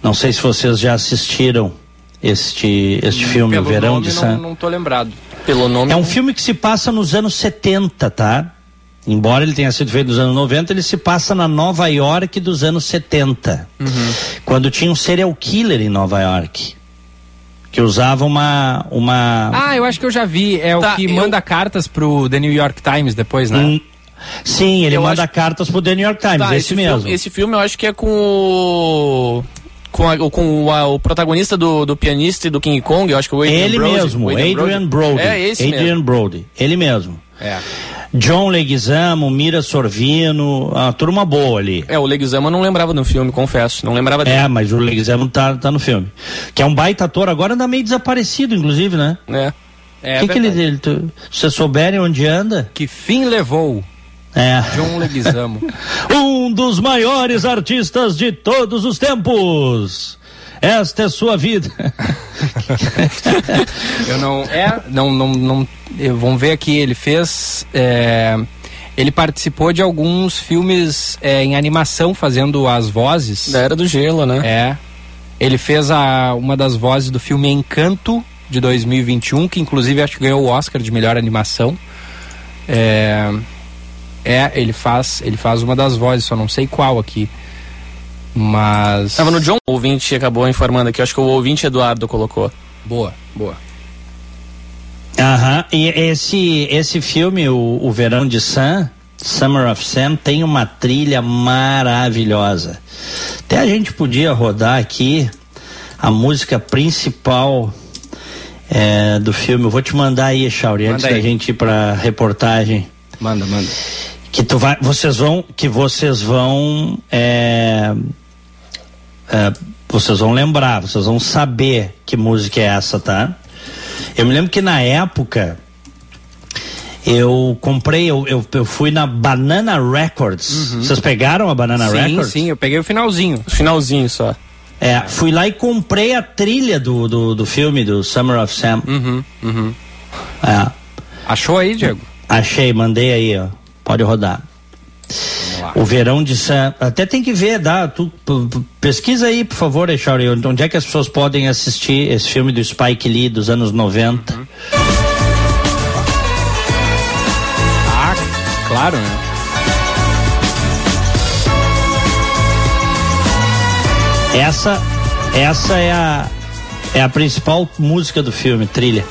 Não sei se vocês já assistiram este, este filme, Pelo O Verão de Sam. Não, não tô lembrado. Pelo nome. É um filme que se passa nos anos 70, tá? Embora ele tenha sido feito nos anos 90, ele se passa na Nova York dos anos 70. Uhum. Quando tinha um serial killer em Nova York. Que usava uma. uma... Ah, eu acho que eu já vi. É tá, o que eu... manda cartas pro The New York Times depois, né? Hum, sim, ele eu manda acho... cartas pro The New York Times, tá, esse, esse mesmo. Filme, esse filme eu acho que é com o com, a, com a, o protagonista do, do pianista e do King Kong, eu acho que é o Adrian Ele Brody, mesmo, Adrian, Adrian Brody. Brody. É esse Adrian mesmo. Brody, ele mesmo. É. John Leguizamo, Mira Sorvino, a turma boa ali. É, o Leguizamo eu não lembrava do filme, confesso, não lembrava dele. É, mas o Leguizamo tá, tá no filme. Que é um baita ator, agora anda meio desaparecido, inclusive, né? É. É, que, que ele, ele se vocês souberem onde anda? Que fim levou? É. John Leguizamo. um dos maiores artistas de todos os tempos. Esta é sua vida. eu não. É, não, não, não. Vamos ver aqui, ele fez. É, ele participou de alguns filmes é, em animação, fazendo as vozes. Da Era do Gelo, né? É. Ele fez a, uma das vozes do filme Encanto, de 2021, que inclusive acho que ganhou o Oscar de melhor animação. É, é ele faz ele faz uma das vozes, só não sei qual aqui. Mas. Tava no John, o ouvinte acabou informando aqui, acho que o ouvinte Eduardo colocou. Boa, boa. Aham, e esse, esse filme, o, o Verão de Sam, Summer of Sam, tem uma trilha maravilhosa. Até a gente podia rodar aqui a música principal é, do filme. Eu vou te mandar aí, Chauri, antes aí. da gente ir pra reportagem. Manda, manda. Que tu vai, vocês vão, que vocês vão é, é, vocês vão lembrar, vocês vão saber que música é essa, tá? Eu me lembro que na época eu comprei, eu, eu, eu fui na Banana Records. Uhum. Vocês pegaram a Banana sim, Records? Sim, sim, eu peguei o finalzinho. Finalzinho só. É, fui lá e comprei a trilha do, do, do filme, do Summer of Sam. Uhum, uhum. É. Achou aí, Diego? Achei, mandei aí, ó. Pode rodar. O verão de San... Até tem que ver, dá. Tu, pesquisa aí, por favor, Echauri, onde é que as pessoas podem assistir esse filme do Spike Lee dos anos 90. Uhum. Ah, claro, né? Essa, essa é a, é a principal música do filme, trilha.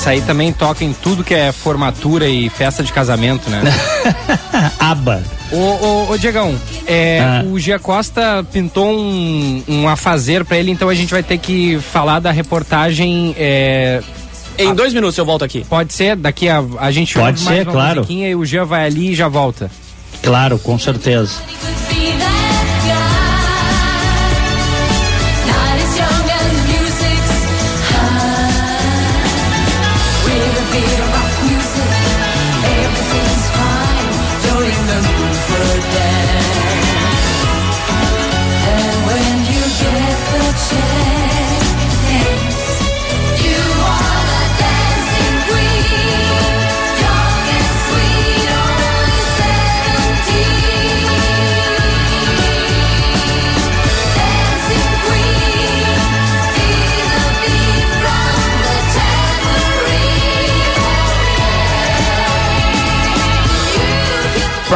Essa aí também toca em tudo que é formatura e festa de casamento, né? Aba. Ô, ô, ô Diegão, é, Ah. o Gia Costa pintou um, um afazer pra ele, então a gente vai ter que falar da reportagem. é, Em dois minutos eu volto aqui. pode ser? Daqui a, a gente Pode ouve mais ser, uma claro. e o Gia vai ali e já volta. Claro, com certeza.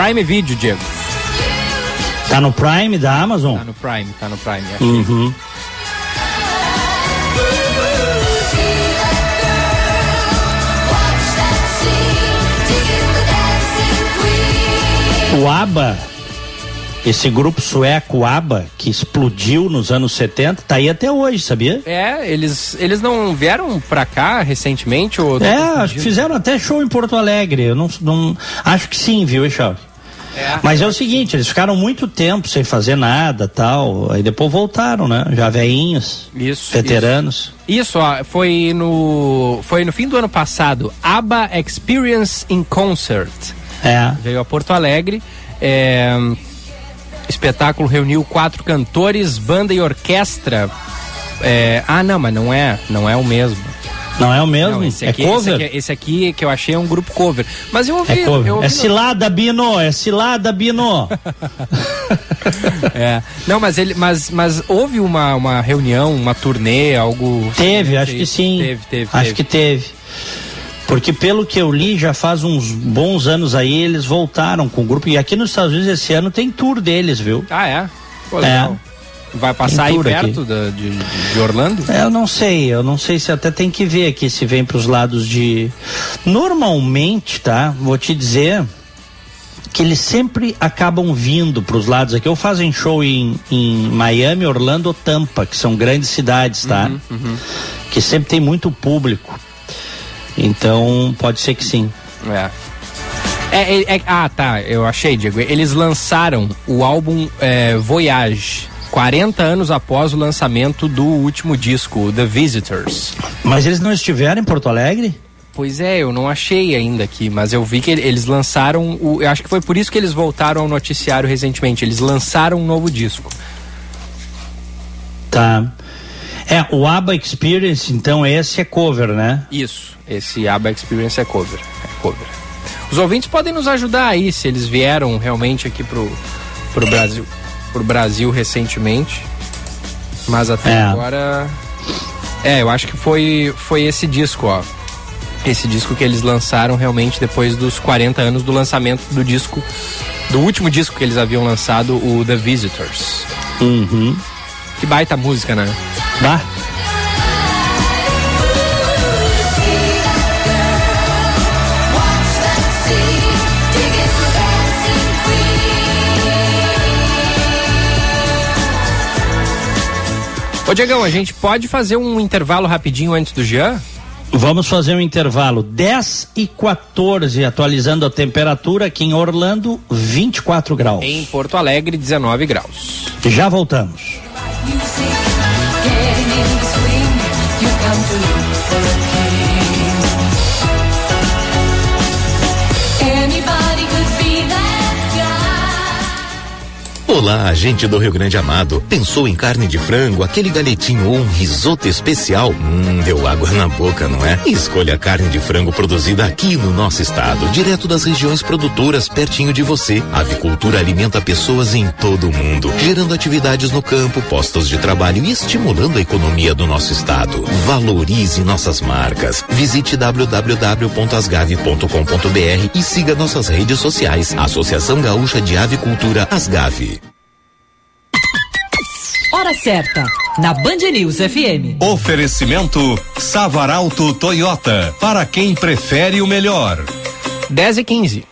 Prime Video, Diego. Tá no Prime da Amazon? Tá no Prime, tá no Prime. achei. Uhum. O ABBA, esse grupo sueco ABBA, que explodiu nos anos 70, tá aí até hoje, sabia? É, eles, eles não vieram pra cá recentemente? Ou É, acho que fizeram até show em Porto Alegre. Eu não, não acho que sim, viu, Echauri? É. Mas é o seguinte, eles ficaram muito tempo sem fazer nada, tal. Aí depois voltaram, né? Já veinhos, Isso. veteranos. Isso, ó, foi no foi no fim do ano passado. ABBA Experience in Concert. É. Veio a Porto Alegre. é, espetáculo reuniu quatro cantores, banda e orquestra. É, ah, não, mas não é, não é o mesmo. Não é o mesmo? Não, esse é aqui, cover? Esse aqui, esse aqui que eu achei é um grupo cover. Mas eu ouvi. É cover. Eu ouvi É cilada, Bino! É cilada, Bino! É. Não, mas ele, mas, mas houve uma, uma reunião, uma turnê, algo. teve, acho que sim. Teve, teve. Acho teve. que teve. Porque pelo que eu li, já faz uns bons anos aí, eles voltaram com o grupo. E aqui nos Estados Unidos esse ano tem tour deles, viu? Ah, é? Pô, É. Vai passar aí perto da- de, de Orlando? É, Eu não sei, eu não sei se até tem que ver aqui se vem para os lados de. Normalmente, tá? Vou te dizer que eles sempre acabam vindo para os lados aqui. Ou fazem show em, em Miami, Orlando ou Tampa, que são grandes cidades, tá? Que sempre tem muito público. Então, pode ser que sim. É. É, é- é- ah, tá, eu achei, Diego. Eles lançaram o álbum é, Voyage, 40 anos após o lançamento do último disco, The Visitors. Mas eles não estiveram em Porto Alegre? Pois é, eu não achei ainda aqui, mas eu vi que ele- eles lançaram. O, eu acho que foi por isso que eles voltaram ao noticiário recentemente. Eles lançaram um novo disco. Tá. É, o ABBA Experience, então, esse é cover, né? Isso, esse ABBA Experience é cover. É cover. Os ouvintes podem nos ajudar aí, se eles vieram realmente aqui pro, pro Brasil pro Brasil recentemente. Mas até É. agora. É, eu acho que foi, foi esse disco, ó. Esse disco que eles lançaram realmente depois dos 40 anos do lançamento do disco. Do último disco que eles haviam lançado, o The Visitors. Uhum. Que baita música, né? Bah. Ô Diegão, a gente pode fazer um intervalo rapidinho antes do Jean? Vamos fazer um intervalo 10 e 14, atualizando a temperatura aqui em Orlando, 24 graus. Em Porto Alegre, 19 graus. Já voltamos. Olá, gente do Rio Grande Amado. Pensou em carne de frango, aquele galetinho ou um risoto especial? Hum, deu água na boca, não é? Escolha a carne de frango produzida aqui no nosso estado, direto das regiões produtoras, pertinho de você. A avicultura alimenta pessoas em todo o mundo, gerando atividades no campo, postos de trabalho e estimulando a economia do nosso estado. Valorize nossas marcas. Visite www.asgave.com.br e siga nossas redes sociais. Associação Gaúcha de Avicultura Asgave. Hora certa, na Band News FM. Oferecimento Savaralto Toyota, para quem prefere o melhor. 10 e 15.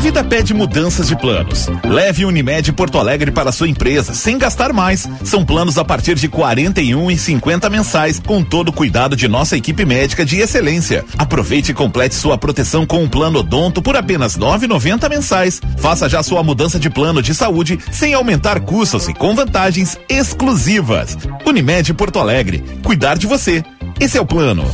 Vida pede mudanças de planos. Leve Unimed Porto Alegre para sua empresa, sem gastar mais. São planos a partir de 41 e 50 mensais, com todo o cuidado de nossa equipe médica de excelência. Aproveite e complete sua proteção com um plano odonto por apenas 9,90 mensais. Faça já sua mudança de plano de saúde sem aumentar custos e com vantagens exclusivas. Unimed Porto Alegre, cuidar de você. Esse é o plano.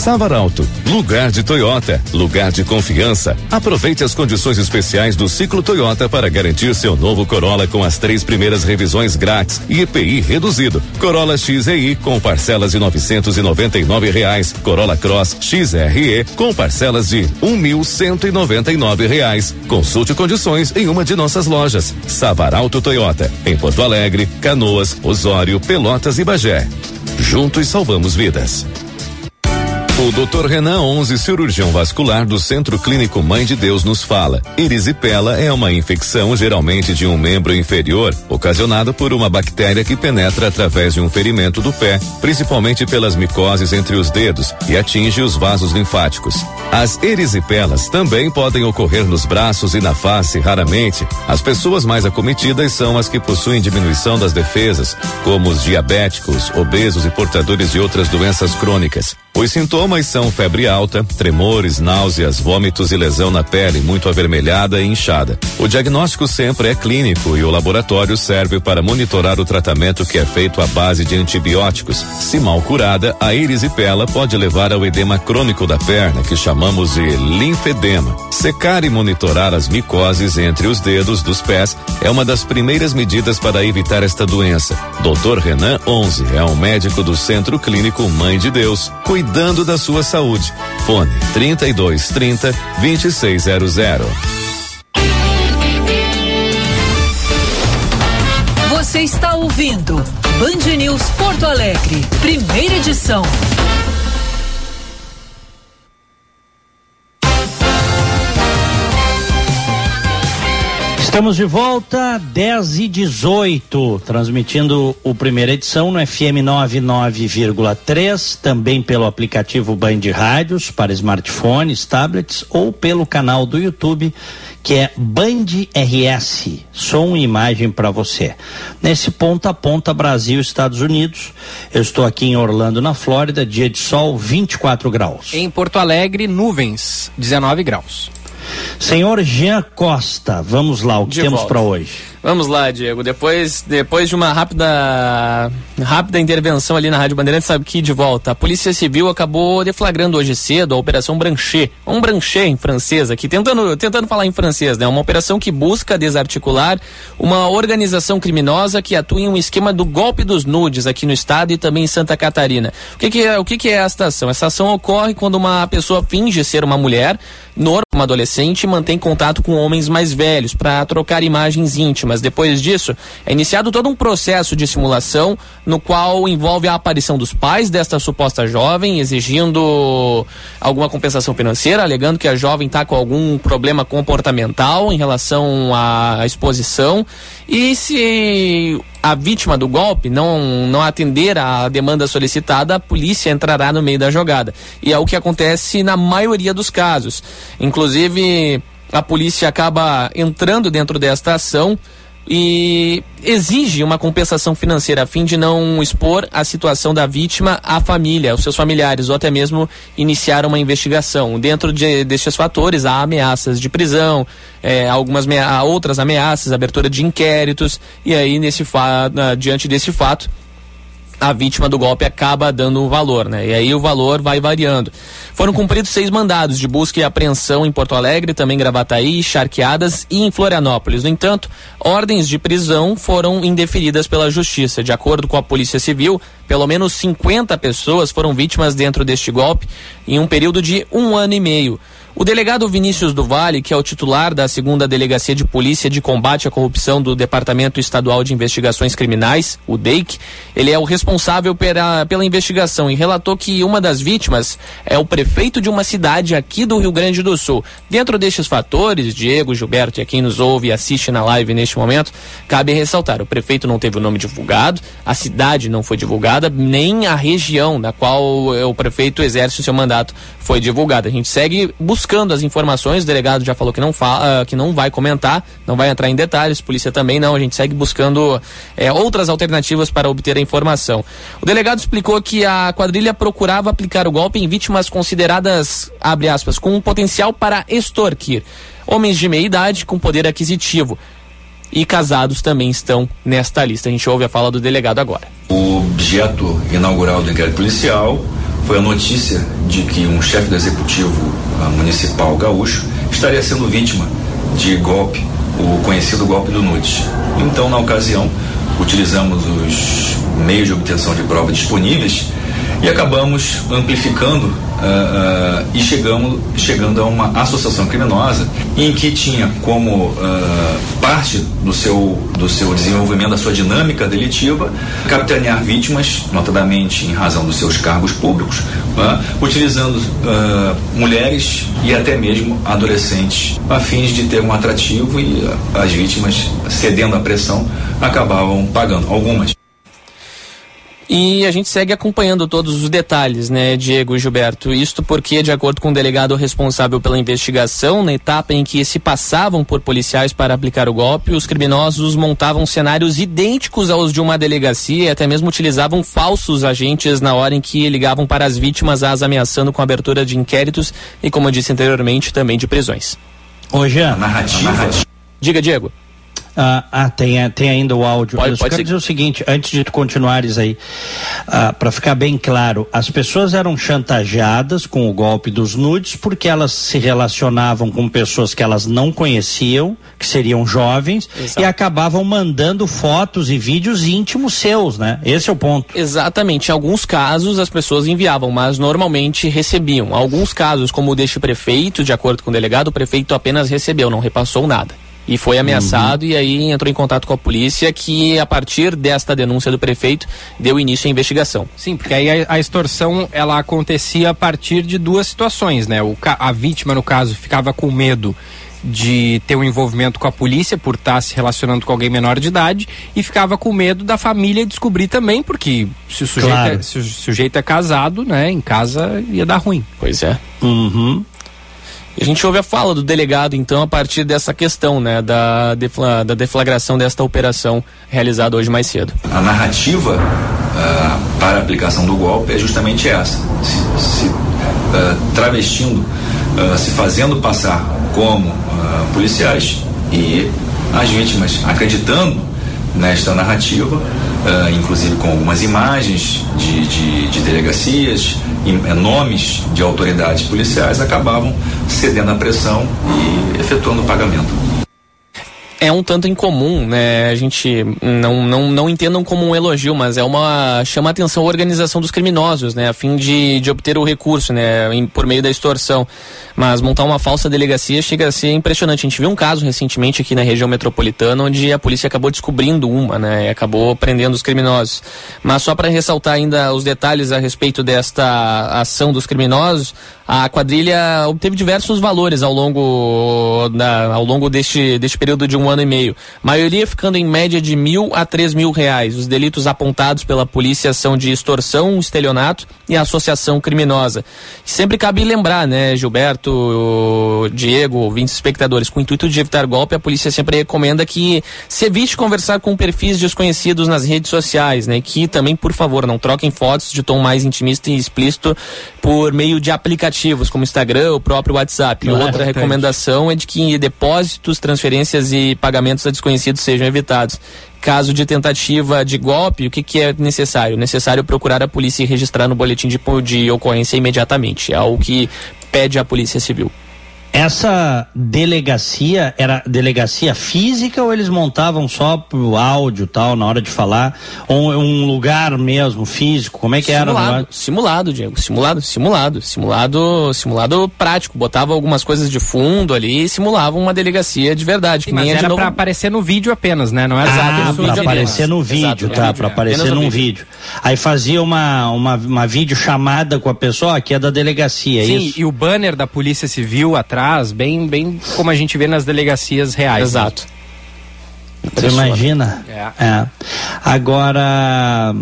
Savaralto, lugar de Toyota, lugar de confiança. Aproveite as condições especiais do ciclo Toyota para garantir seu novo Corolla com as três primeiras revisões grátis e EPI reduzido. Corolla XEI com parcelas de novecentos e noventa e nove reais. Corolla Cross XRE com parcelas de um mil cento e noventa e nove reais. Consulte condições em uma de nossas lojas. Savaralto Toyota, em Porto Alegre, Canoas, Osório, Pelotas e Bagé. Juntos salvamos vidas. O Dr. Renan 11, cirurgião vascular do Centro Clínico Mãe de Deus, nos fala. Erisipela é uma infecção geralmente de um membro inferior, ocasionada por uma bactéria que penetra através de um ferimento do pé, principalmente pelas micoses entre os dedos, e atinge os vasos linfáticos. As erisipelas também podem ocorrer nos braços e na face, raramente. As pessoas mais acometidas são as que possuem diminuição das defesas, como os diabéticos, obesos e portadores de outras doenças crônicas. Os sintomas são febre alta, tremores, náuseas, vômitos e lesão na pele muito avermelhada e inchada. O diagnóstico sempre é clínico e o laboratório serve para monitorar o tratamento que é feito à base de antibióticos. Se mal curada, a erisipela pode levar ao edema crônico da perna, que chamamos de linfedema. Secar e monitorar as micoses entre os dedos dos pés é uma das primeiras medidas para evitar esta doença. Dr. Renan 11 é um médico do Centro Clínico Mãe de Deus, cuidando da sua saúde. Fone 32 30 2600. Você está ouvindo Band News Porto Alegre, primeira edição. Estamos de volta, 10 e 18, transmitindo o primeira edição no FM 99,3, também pelo aplicativo Band Rádios para smartphones, tablets ou pelo canal do YouTube que é Band RS, som e imagem para você. Nesse ponta a ponta Brasil Estados Unidos. Eu estou aqui em Orlando, na Flórida, dia de sol, 24 graus. Em Porto Alegre, nuvens, 19 graus. Senhor Jean Costa, vamos lá, o que De temos para hoje? Vamos lá, Diego. Depois, depois de uma rápida, rápida intervenção ali na Rádio Bandeirantes, sabe que de volta. A Polícia Civil acabou deflagrando hoje cedo a Operação Branchet. Um Branchet em francês aqui, tentando, tentando falar em francês, né? Uma operação que busca desarticular uma organização criminosa que atua em um esquema do golpe dos nudes aqui no estado e também em Santa Catarina. O que, que é, o que, que é esta ação? Essa ação ocorre quando uma pessoa finge ser uma mulher, norma, uma adolescente, e mantém contato com homens mais velhos para trocar imagens íntimas. Depois disso, é iniciado todo um processo de simulação no qual envolve a aparição dos pais desta suposta jovem, exigindo alguma compensação financeira, alegando que a jovem está com algum problema comportamental em relação à exposição. E se a vítima do golpe não, não atender à demanda solicitada, a polícia entrará no meio da jogada. E é o que acontece na maioria dos casos. Inclusive, a polícia acaba entrando dentro desta ação e exige uma compensação financeira a fim de não expor a situação da vítima à família, aos seus familiares, ou até mesmo iniciar uma investigação. Dentro de, destes fatores, há ameaças de prisão, eh, algumas há outras ameaças, abertura de inquéritos, e aí, nesse diante desse fato, a vítima do golpe acaba dando um valor, né? E aí o valor vai variando. Foram cumpridos seis mandados de busca e apreensão em Porto Alegre, também Gravataí, Charqueadas e em Florianópolis. No entanto, ordens de prisão foram indeferidas pela Justiça. De acordo com a Polícia Civil, pelo menos 50 pessoas foram vítimas dentro deste golpe em um período de um ano e meio. O delegado Vinícius do que é o titular da segunda Delegacia de Polícia de Combate à Corrupção do Departamento Estadual de Investigações Criminais, o DEIC, ele é o responsável pela, pela investigação e relatou que uma das vítimas é o prefeito de uma cidade aqui do Rio Grande do Sul. Dentro destes fatores, Diego, Gilberto e a quem nos ouve e assiste na live neste momento, cabe ressaltar: o prefeito não teve o nome divulgado, a cidade não foi divulgada, nem a região da qual o prefeito exerce o seu mandato foi divulgada. A gente segue buscando buscando as informações, o delegado já falou que não, fala, que não vai comentar, não vai entrar em detalhes, polícia também não, a gente segue buscando é, outras alternativas para obter a informação. O delegado explicou que a quadrilha procurava aplicar o golpe em vítimas consideradas, abre aspas, com um potencial para extorquir. Homens de meia idade com poder aquisitivo e casados também estão nesta lista. A gente ouve a fala do delegado agora. O objeto inaugural do inquérito policial foi a notícia de que um chefe do executivo uh, municipal gaúcho estaria sendo vítima de golpe, o conhecido golpe do Nudes. Então, na ocasião, utilizamos os meios de obtenção de prova disponíveis e acabamos amplificando uh, uh, e chegamos, chegando a uma associação criminosa em que tinha como uh, parte do seu, do seu desenvolvimento, da sua dinâmica delitiva, capitanear vítimas, notadamente em razão dos seus cargos públicos, utilizando mulheres e até mesmo adolescentes, a fins de ter um atrativo e as vítimas, cedendo à pressão, acabavam pagando. Algumas. E a gente segue acompanhando todos os detalhes, né, Diego e Gilberto? Isto porque, de acordo com o delegado responsável pela investigação, na etapa em que se passavam por policiais para aplicar o golpe, os criminosos montavam cenários idênticos aos de uma delegacia e até mesmo utilizavam falsos agentes na hora em que ligavam para as vítimas, as ameaçando com a abertura de inquéritos e, como eu disse anteriormente, também de prisões. Hoje a narrativa. Diga, Diego. Ah, ah, tem, tem ainda o áudio. Pode, Eu só pode quero dizer o seguinte, antes de tu continuares aí, ah, para ficar bem claro, as pessoas eram chantageadas com o golpe dos nudes porque elas se relacionavam com pessoas que elas não conheciam, que seriam jovens, Exato. e acabavam mandando fotos e vídeos íntimos seus, né? Esse é o ponto. Exatamente. Em alguns casos as pessoas enviavam, mas normalmente recebiam. Alguns casos, como o deste prefeito, de acordo com o delegado, o prefeito apenas recebeu, não repassou nada. E foi ameaçado e aí entrou em contato com a polícia que a partir desta denúncia do prefeito deu início à investigação. Sim, porque aí a, a extorsão ela acontecia a partir de duas situações, né? O, a vítima, no caso, ficava com medo de ter um envolvimento com a polícia por estar se relacionando com alguém menor de idade e ficava com medo da família descobrir também, porque se o sujeito, Claro. é, se o sujeito é casado, né, em casa ia dar ruim. Pois é. Uhum. A gente ouve a fala do delegado, então, a partir dessa questão, né, da, defla- da deflagração desta operação realizada hoje mais cedo. A narrativa ah, para a aplicação do golpe é justamente essa: se, se, ah, travestindo, ah, se fazendo passar como policiais e as vítimas acreditando nesta narrativa, ah, inclusive com algumas imagens de, de, de delegacias, em- eh, nomes de autoridades policiais, acabavam cedendo à pressão e efetuando o pagamento. É um tanto incomum, né? A gente não, não, não entendam como um elogio, mas é uma. chama a atenção a organização dos criminosos, né? A fim de, de obter o recurso, né? Em- por meio da extorsão. Mas montar uma falsa delegacia chega a ser impressionante. A gente viu um caso recentemente aqui na região metropolitana onde a polícia acabou descobrindo uma, né? E acabou prendendo os criminosos. Mas só para ressaltar ainda os detalhes a respeito desta ação dos criminosos, a quadrilha obteve diversos valores ao longo, da, ao longo deste, deste período de um ano e meio. Maioria ficando em média de mil a três mil reais. Os delitos apontados pela polícia são de extorsão, estelionato e associação criminosa. Sempre cabe lembrar, né, Gilberto, Diego, ouvintes espectadores, com o intuito de evitar golpe, a polícia sempre recomenda que se evite conversar com perfis desconhecidos nas redes sociais, né, que também, por favor, não troquem fotos de tom mais intimista e explícito por meio de aplicativos como Instagram, o próprio WhatsApp. Ah, Outra importante. recomendação é de que depósitos, transferências e pagamentos a desconhecidos sejam evitados. Caso de tentativa de golpe, o que, que é necessário? Necessário procurar a polícia e registrar no boletim de, de ocorrência imediatamente. É algo que pede a Polícia Civil. Essa delegacia era delegacia física ou eles montavam só pro áudio tal na hora de falar? Ou um lugar mesmo físico? Como é que era? Simulado, negócio? simulado, Diego. Simulado, simulado, simulado, simulado prático. Botava algumas coisas de fundo ali e simulava uma delegacia de verdade. Que Mas é era novo... pra aparecer no vídeo apenas, né? Não era Ah, de- aparecer no vídeo, Exato, tá? vídeo, Pra é. aparecer num vídeo. vídeo. Aí fazia uma, uma, uma videochamada com a pessoa, aqui é da delegacia, é Sim, isso? e o banner da Polícia Civil atrás, bem, bem como a gente vê nas delegacias reais. Exato. Você imagina? É. É. Agora,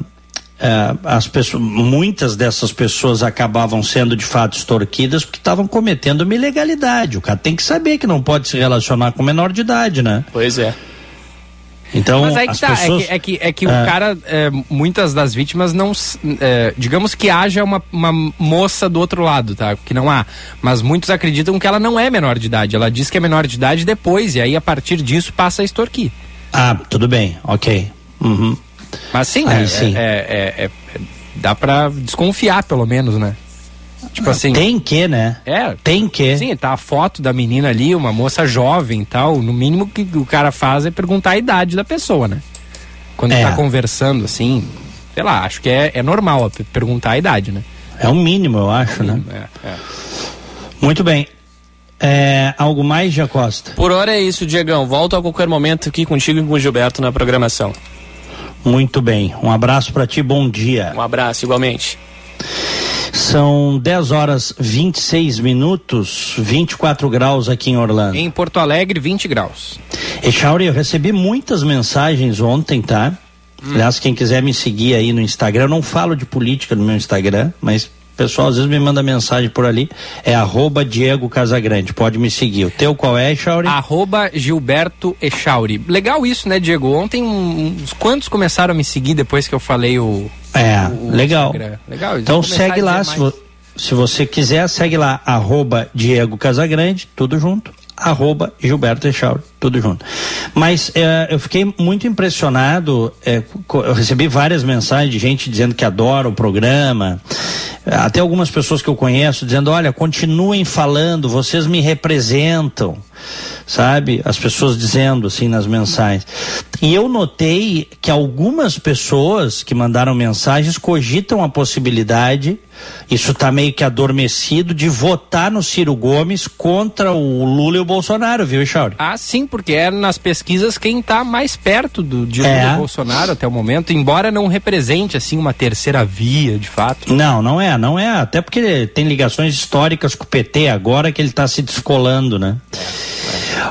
é, as pessoas, muitas dessas pessoas acabavam sendo de fato extorquidas porque estavam cometendo uma ilegalidade. O cara tem que saber que não pode se relacionar com menor de idade, né? Pois é. Então, Mas aí que as tá, pessoas... é que, é que, é que É. o cara, é, muitas das vítimas não. é, digamos que haja uma, uma moça do outro lado, tá? Que não há. Mas muitos acreditam que ela não é menor de idade. Ela diz que é menor de idade depois, e aí a partir disso passa a extorquir. Ah, tudo bem, ok. Uhum. Mas sim, Aí é, sim. é- é- é- é- dá pra desconfiar, pelo menos, né? Tipo assim. Tem que, né? É. Tem que. Sim, tá a foto da menina ali, uma moça jovem e tal. No mínimo que o cara faz é perguntar a idade da pessoa, né? Quando É. tá conversando assim, sei lá, acho que é, é normal perguntar a idade, né? É o mínimo, eu acho, né? É, é. Muito bem. É, algo mais, Gia Costa? Por hora é isso, Diegão. Volto a qualquer momento aqui contigo e com o Gilberto na programação. Muito bem. Um abraço para ti, bom dia. Um abraço, igualmente. São 10 horas 26 minutos, 24 graus aqui em Orlando. Em Porto Alegre, 20 graus. Echauri, eu recebi muitas mensagens ontem, tá? Hum. Aliás, quem quiser me seguir aí no Instagram, eu não falo de política no meu Instagram, mas pessoal às vezes me manda mensagem por ali. É arroba Diego Casagrande. Pode me seguir. O teu qual é, Echauri? Arroba Gilberto Echauri. Legal isso, né, Diego? Ontem uns quantos começaram a me seguir depois que eu falei o. É, o legal. Instagram. Legal. Então segue lá, se, vo- se você quiser, segue lá, arroba Diego Casagrande, tudo junto, arroba Gilberto Echauri, tudo junto. Mas eh, eu fiquei muito impressionado, co- eu recebi várias mensagens de gente dizendo que adora o programa, até algumas pessoas que eu conheço dizendo, olha, continuem falando, vocês me representam, sabe? As pessoas dizendo assim nas mensagens. E eu notei que algumas pessoas que mandaram mensagens cogitam a possibilidade, isso está meio que adormecido, de votar no Ciro Gomes contra o Lula e o Bolsonaro, viu, Chauri? Ah, sim, porque é nas pesquisas quem está mais perto do de Lula É. e Bolsonaro até o momento, embora não represente assim uma terceira via, de fato. Não, não é, não é. Até porque tem ligações históricas com o PT agora que ele está se descolando, né?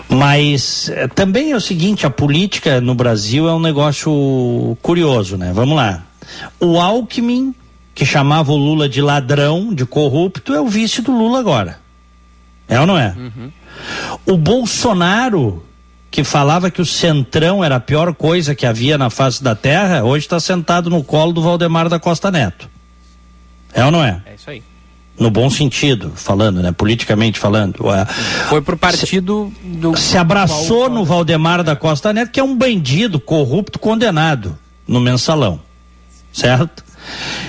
Mas eh, também é o seguinte, a política no Brasil é um negócio curioso, né? Vamos lá. O Alckmin, que chamava o Lula de ladrão, de corrupto, é o vice do Lula agora. É ou não é? O Bolsonaro, que falava que o Centrão era a pior coisa que havia na face da terra, hoje está sentado no colo do Valdemar da Costa Neto. É ou não é? É isso aí. No bom sentido, falando, né? Politicamente falando. Foi pro partido do. Se abraçou no Valdemar da Costa Neto, que é um bandido, corrupto, condenado no mensalão. Certo?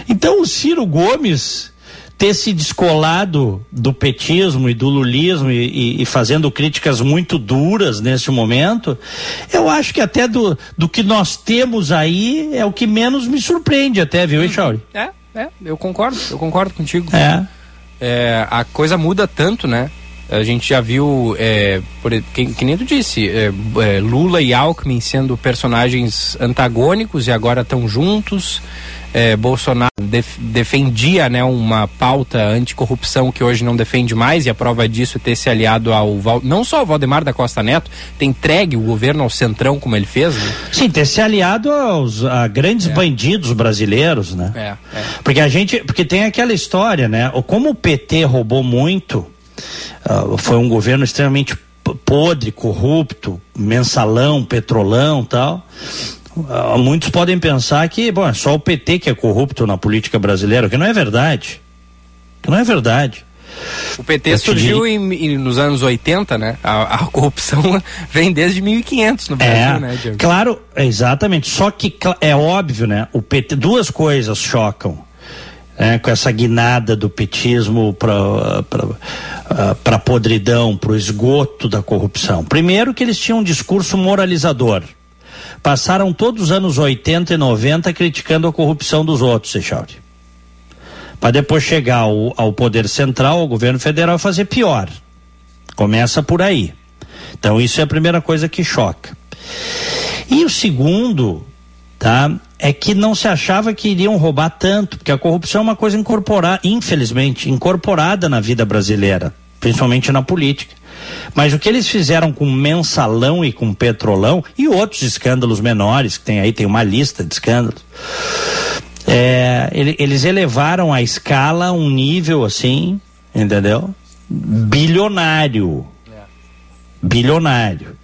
Então o Ciro Gomes ter se descolado do petismo e do lulismo e, e- e fazendo críticas muito duras nesse momento, eu acho que até do, do que nós temos aí é o que menos me surpreende até, viu, Echauri? É, é, eu concordo, eu concordo contigo. É. É, a coisa muda tanto, né? A gente já viu, é, por, que, que nem tu disse, é, é, Lula e Alckmin sendo personagens antagônicos e agora estão juntos. É, Bolsonaro def- defendia né, uma pauta anticorrupção que hoje não defende mais, e a prova disso é ter se aliado ao Val, não só ao Valdemar da Costa Neto, ter entregue o governo ao centrão como ele fez. Né? Sim, ter se aliado aos a grandes bandidos brasileiros, né? É, é. Porque a gente, porque tem aquela história, né? O- Como o PT roubou muito, ah, foi um governo extremamente podre, corrupto, mensalão, petrolão, tal. Ah, muitos podem pensar que, bom, é só o PT que é corrupto na política brasileira, o que não é verdade. Que não é verdade. O PT surgiu em, em, nos anos 80, né? A, a, corrupção vem desde 1500 no Brasil, é, né, Diego? Claro, exatamente. Só que é óbvio, né? O PT, duas coisas chocam. É, com essa guinada do petismo para para uh, podridão, para o esgoto da corrupção. Primeiro que eles tinham um discurso moralizador. Passaram todos os anos 80 e 90 criticando a corrupção dos outros, Seixauri para depois chegar ao, ao poder central, ao governo federal, fazer pior. Começa por aí. Então isso é a primeira coisa que choca. E o segundo, tá? É que não se achava que iriam roubar tanto, porque a corrupção é uma coisa incorporada, infelizmente, incorporada na vida brasileira, principalmente na política. Mas o que eles fizeram com mensalão e com petrolão e outros escândalos menores, que tem aí, tem uma lista de escândalos é, ele, eles elevaram a escala a um nível assim, entendeu? Bilionário. Bilionário.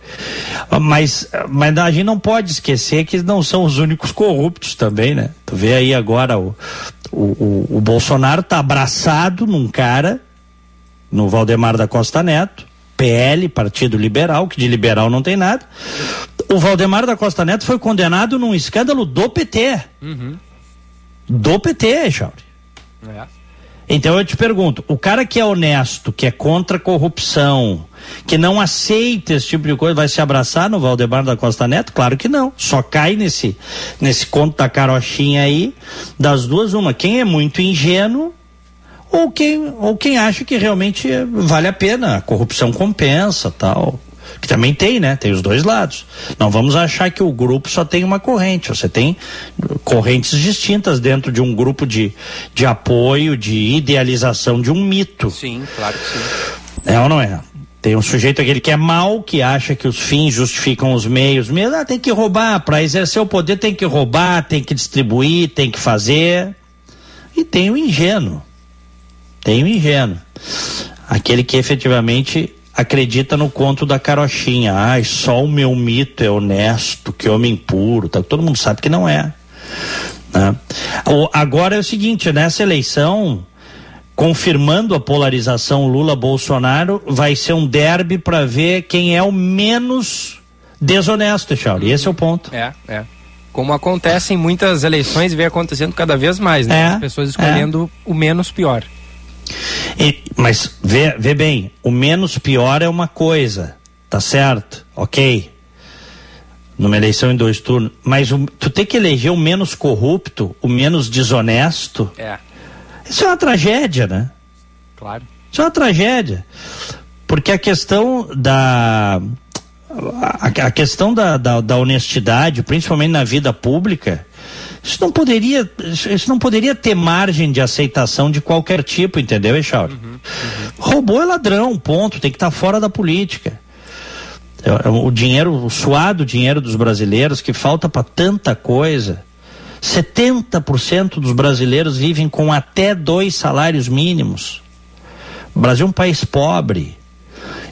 Mas, mas a gente não pode esquecer que não são os únicos corruptos também, né? Tu vê aí agora o, o, o, o Bolsonaro tá abraçado num cara, no Valdemar da Costa Neto, PL, Partido Liberal, que de liberal não tem nada. O Valdemar da Costa Neto foi condenado num escândalo do PT. Uhum do PT, Jauri. É. Então eu te pergunto, o cara que é honesto, que é contra a corrupção, que não aceita esse tipo de coisa, vai se abraçar no Valdemar da Costa Neto? Claro que não. Só cai nesse nesse conto da carochinha aí, das duas uma. Quem é muito ingênuo ou quem ou quem acha que realmente vale a pena, a corrupção compensa, tal que também tem, né? Tem os dois lados. Não vamos achar que o grupo só tem uma corrente. Você tem correntes distintas dentro de um grupo de, de apoio, de idealização de um mito. Sim, claro que sim. É ou não é? Tem um sujeito aquele que é mau, que acha que os fins justificam os meios. Mesmo, ah, tem que roubar, para exercer o poder tem que roubar, tem que distribuir, tem que fazer. E tem o ingênuo. Tem o ingênuo. Aquele que efetivamente acredita no conto da carochinha. Ai, só o meu mito é honesto, que homem puro. Tá? Todo mundo sabe que não é. Né? Agora é o seguinte, nessa eleição, confirmando a polarização Lula-Bolsonaro, vai ser um derby para ver quem é o menos desonesto, Charlie. Esse é o ponto. É, é. Como acontece em muitas eleições vem acontecendo cada vez mais, né? É, As pessoas escolhendo é. o menos pior. E, mas vê, vê bem, o menos pior é uma coisa, tá certo? Ok. Numa eleição em dois turnos. Mas o, tu tem que eleger o menos corrupto, o menos desonesto. É. Isso é uma tragédia, né? Claro. Isso é uma tragédia. Porque a questão da. A, a questão da, da, da honestidade, principalmente na vida pública, isso não poderia, isso não poderia ter margem de aceitação de qualquer tipo, entendeu, Echauri? Uhum, uhum. Roubou é ladrão, ponto, tem que estar tá fora da política. É, é o dinheiro, o suado dinheiro dos brasileiros que falta para tanta coisa. 70% dos brasileiros vivem com até dois salários mínimos. O Brasil é um país pobre.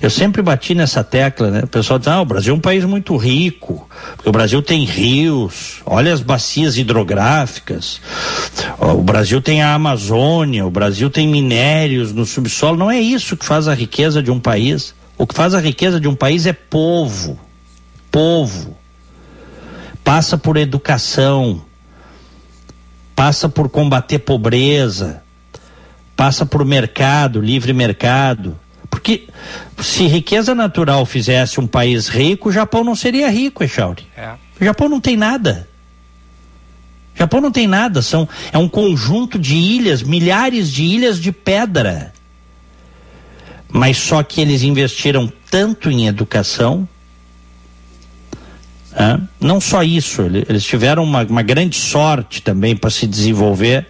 Eu sempre bati nessa tecla, né? O pessoal diz, ah, o Brasil é um país muito rico, porque o Brasil tem rios, olha as bacias hidrográficas, o Brasil tem a Amazônia, o Brasil tem minérios no subsolo. Não é isso que faz a riqueza de um país. O que faz a riqueza de um país é povo. Povo. Passa por educação, passa por combater pobreza, passa por mercado, livre mercado, porque se riqueza natural fizesse um país rico, o Japão não seria rico, Echauri. É. O Japão não tem nada. O Japão não tem nada, são, é um conjunto de ilhas, milhares de ilhas de pedra. Mas só que eles investiram tanto em educação. Não só isso, eles tiveram uma, uma grande sorte também para se desenvolver,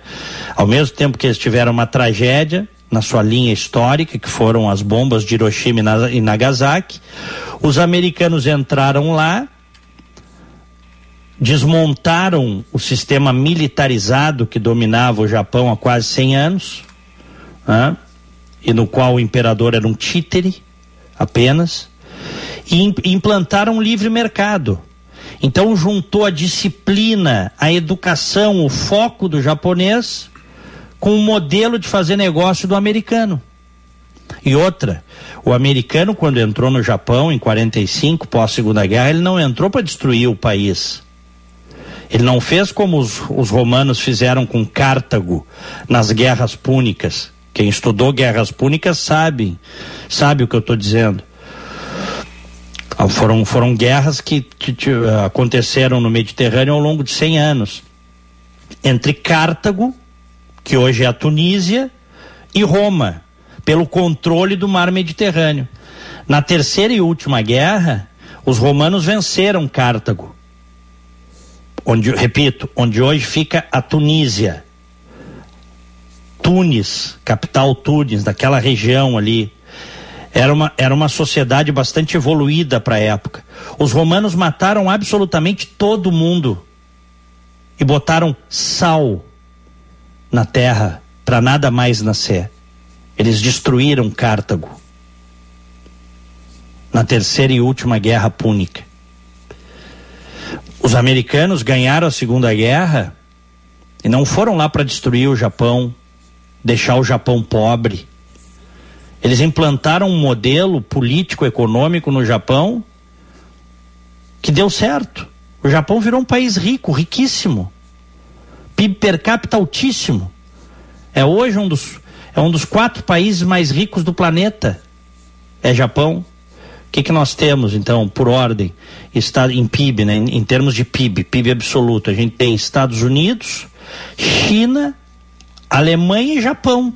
ao mesmo tempo que eles tiveram uma tragédia, na sua linha histórica, que foram as bombas de Hiroshima e Nagasaki. Os americanos entraram lá, desmontaram o sistema militarizado que dominava o Japão há quase 100 anos, né? e no qual o imperador era um títere apenas, e implantaram um livre mercado. Então juntou a disciplina, a educação, o foco do japonês com o modelo de fazer negócio do americano. E outra, o americano, quando entrou no Japão em 45, pós-segunda guerra, ele não entrou para destruir o país. Ele não fez como os, os, romanos fizeram com Cartago nas guerras púnicas. Quem estudou guerras púnicas sabe, sabe o que eu estou dizendo. Ah, foram, foram guerras que, que aconteceram no Mediterrâneo ao longo de 100 anos. Entre Cartago, que hoje é a Tunísia, e Roma pelo controle do mar Mediterrâneo. Na terceira e última guerra, os romanos venceram Cartago, onde, repito, onde hoje fica a Tunísia. Tunis, capital Tunis, daquela região ali. Era uma, era uma sociedade bastante evoluída para a época. Os romanos mataram absolutamente todo mundo e botaram sal na terra para nada mais nascer. Eles destruíram Cartago na terceira e última guerra púnica. Os americanos ganharam a Segunda Guerra e não foram lá para destruir o Japão, deixar o Japão pobre. Eles implantaram um modelo político-econômico no Japão que deu certo. O Japão virou um país rico, riquíssimo. PIB per capita altíssimo. É hoje um dos é um dos quatro países mais ricos do planeta. É Japão. O que, que nós temos, então, por ordem? Está em PIB, né? em, em termos de PIB, PIB absoluto. A gente tem Estados Unidos, China, Alemanha e Japão.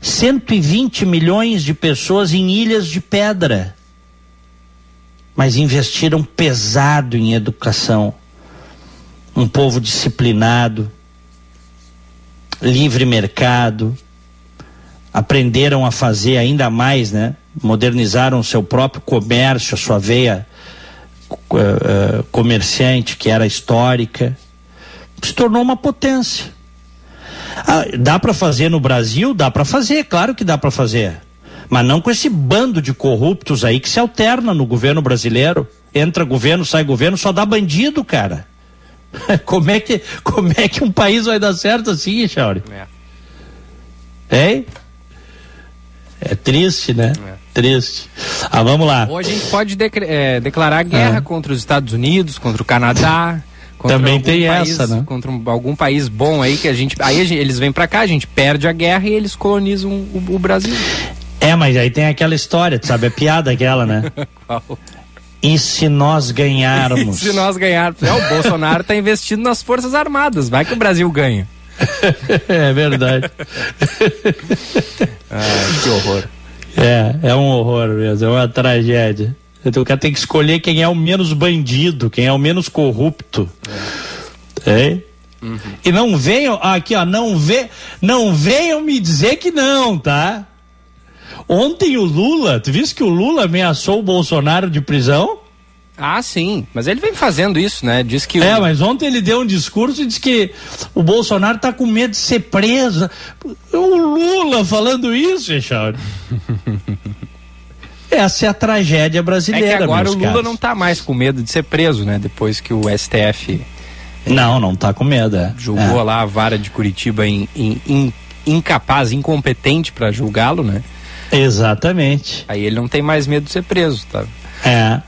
120 milhões de pessoas em ilhas de pedra. Mas investiram pesado em educação. Um povo disciplinado, livre mercado, aprenderam a fazer ainda mais, né? Modernizaram o seu próprio comércio, a sua veia uh, comerciante, que era histórica, se tornou uma potência. Ah, dá para fazer no Brasil? Dá para fazer, claro que dá para fazer. Mas não com esse bando de corruptos aí que se alterna no governo brasileiro. Entra governo, sai governo, só dá bandido, cara. como, é que, como é que um país vai dar certo assim, Chauri? É. Hein? É triste, né? É. Triste. Ah, vamos lá. Ou a gente pode é, declarar guerra é. contra os Estados Unidos, contra o Canadá. Também tem país, essa, né? Contra um, algum país bom aí que a gente. Aí a gente, eles vêm para cá, a gente perde a guerra e eles colonizam o, o Brasil. É, mas aí tem aquela história, tu sabe? É piada aquela, né? Qual? E se nós ganharmos? E se nós ganharmos? É, o Bolsonaro está investindo nas Forças Armadas. Vai que o Brasil ganha. é verdade. ah, que horror. É, é um horror mesmo, é uma tragédia. Então o cara tem que escolher quem é o menos bandido, quem é o menos corrupto. É. é? Uhum. E não venham, aqui ó, não, ve, não venham me dizer que não, tá? Ontem o Lula, tu viste que o Lula ameaçou o Bolsonaro de prisão? Ah, sim, mas ele vem fazendo isso, né? Diz que. É, o... mas ontem ele deu um discurso e disse que o Bolsonaro tá com medo de ser preso. O Lula falando isso, Richard. Essa é a tragédia brasileira. É que agora o Lula caros. não tá mais com medo de ser preso, né? Depois que o STF. Não, não tá com medo. É. Julgou é. lá a vara de Curitiba em, em, em incapaz, incompetente para julgá-lo, né? Exatamente. Aí ele não tem mais medo de ser preso, tá? É,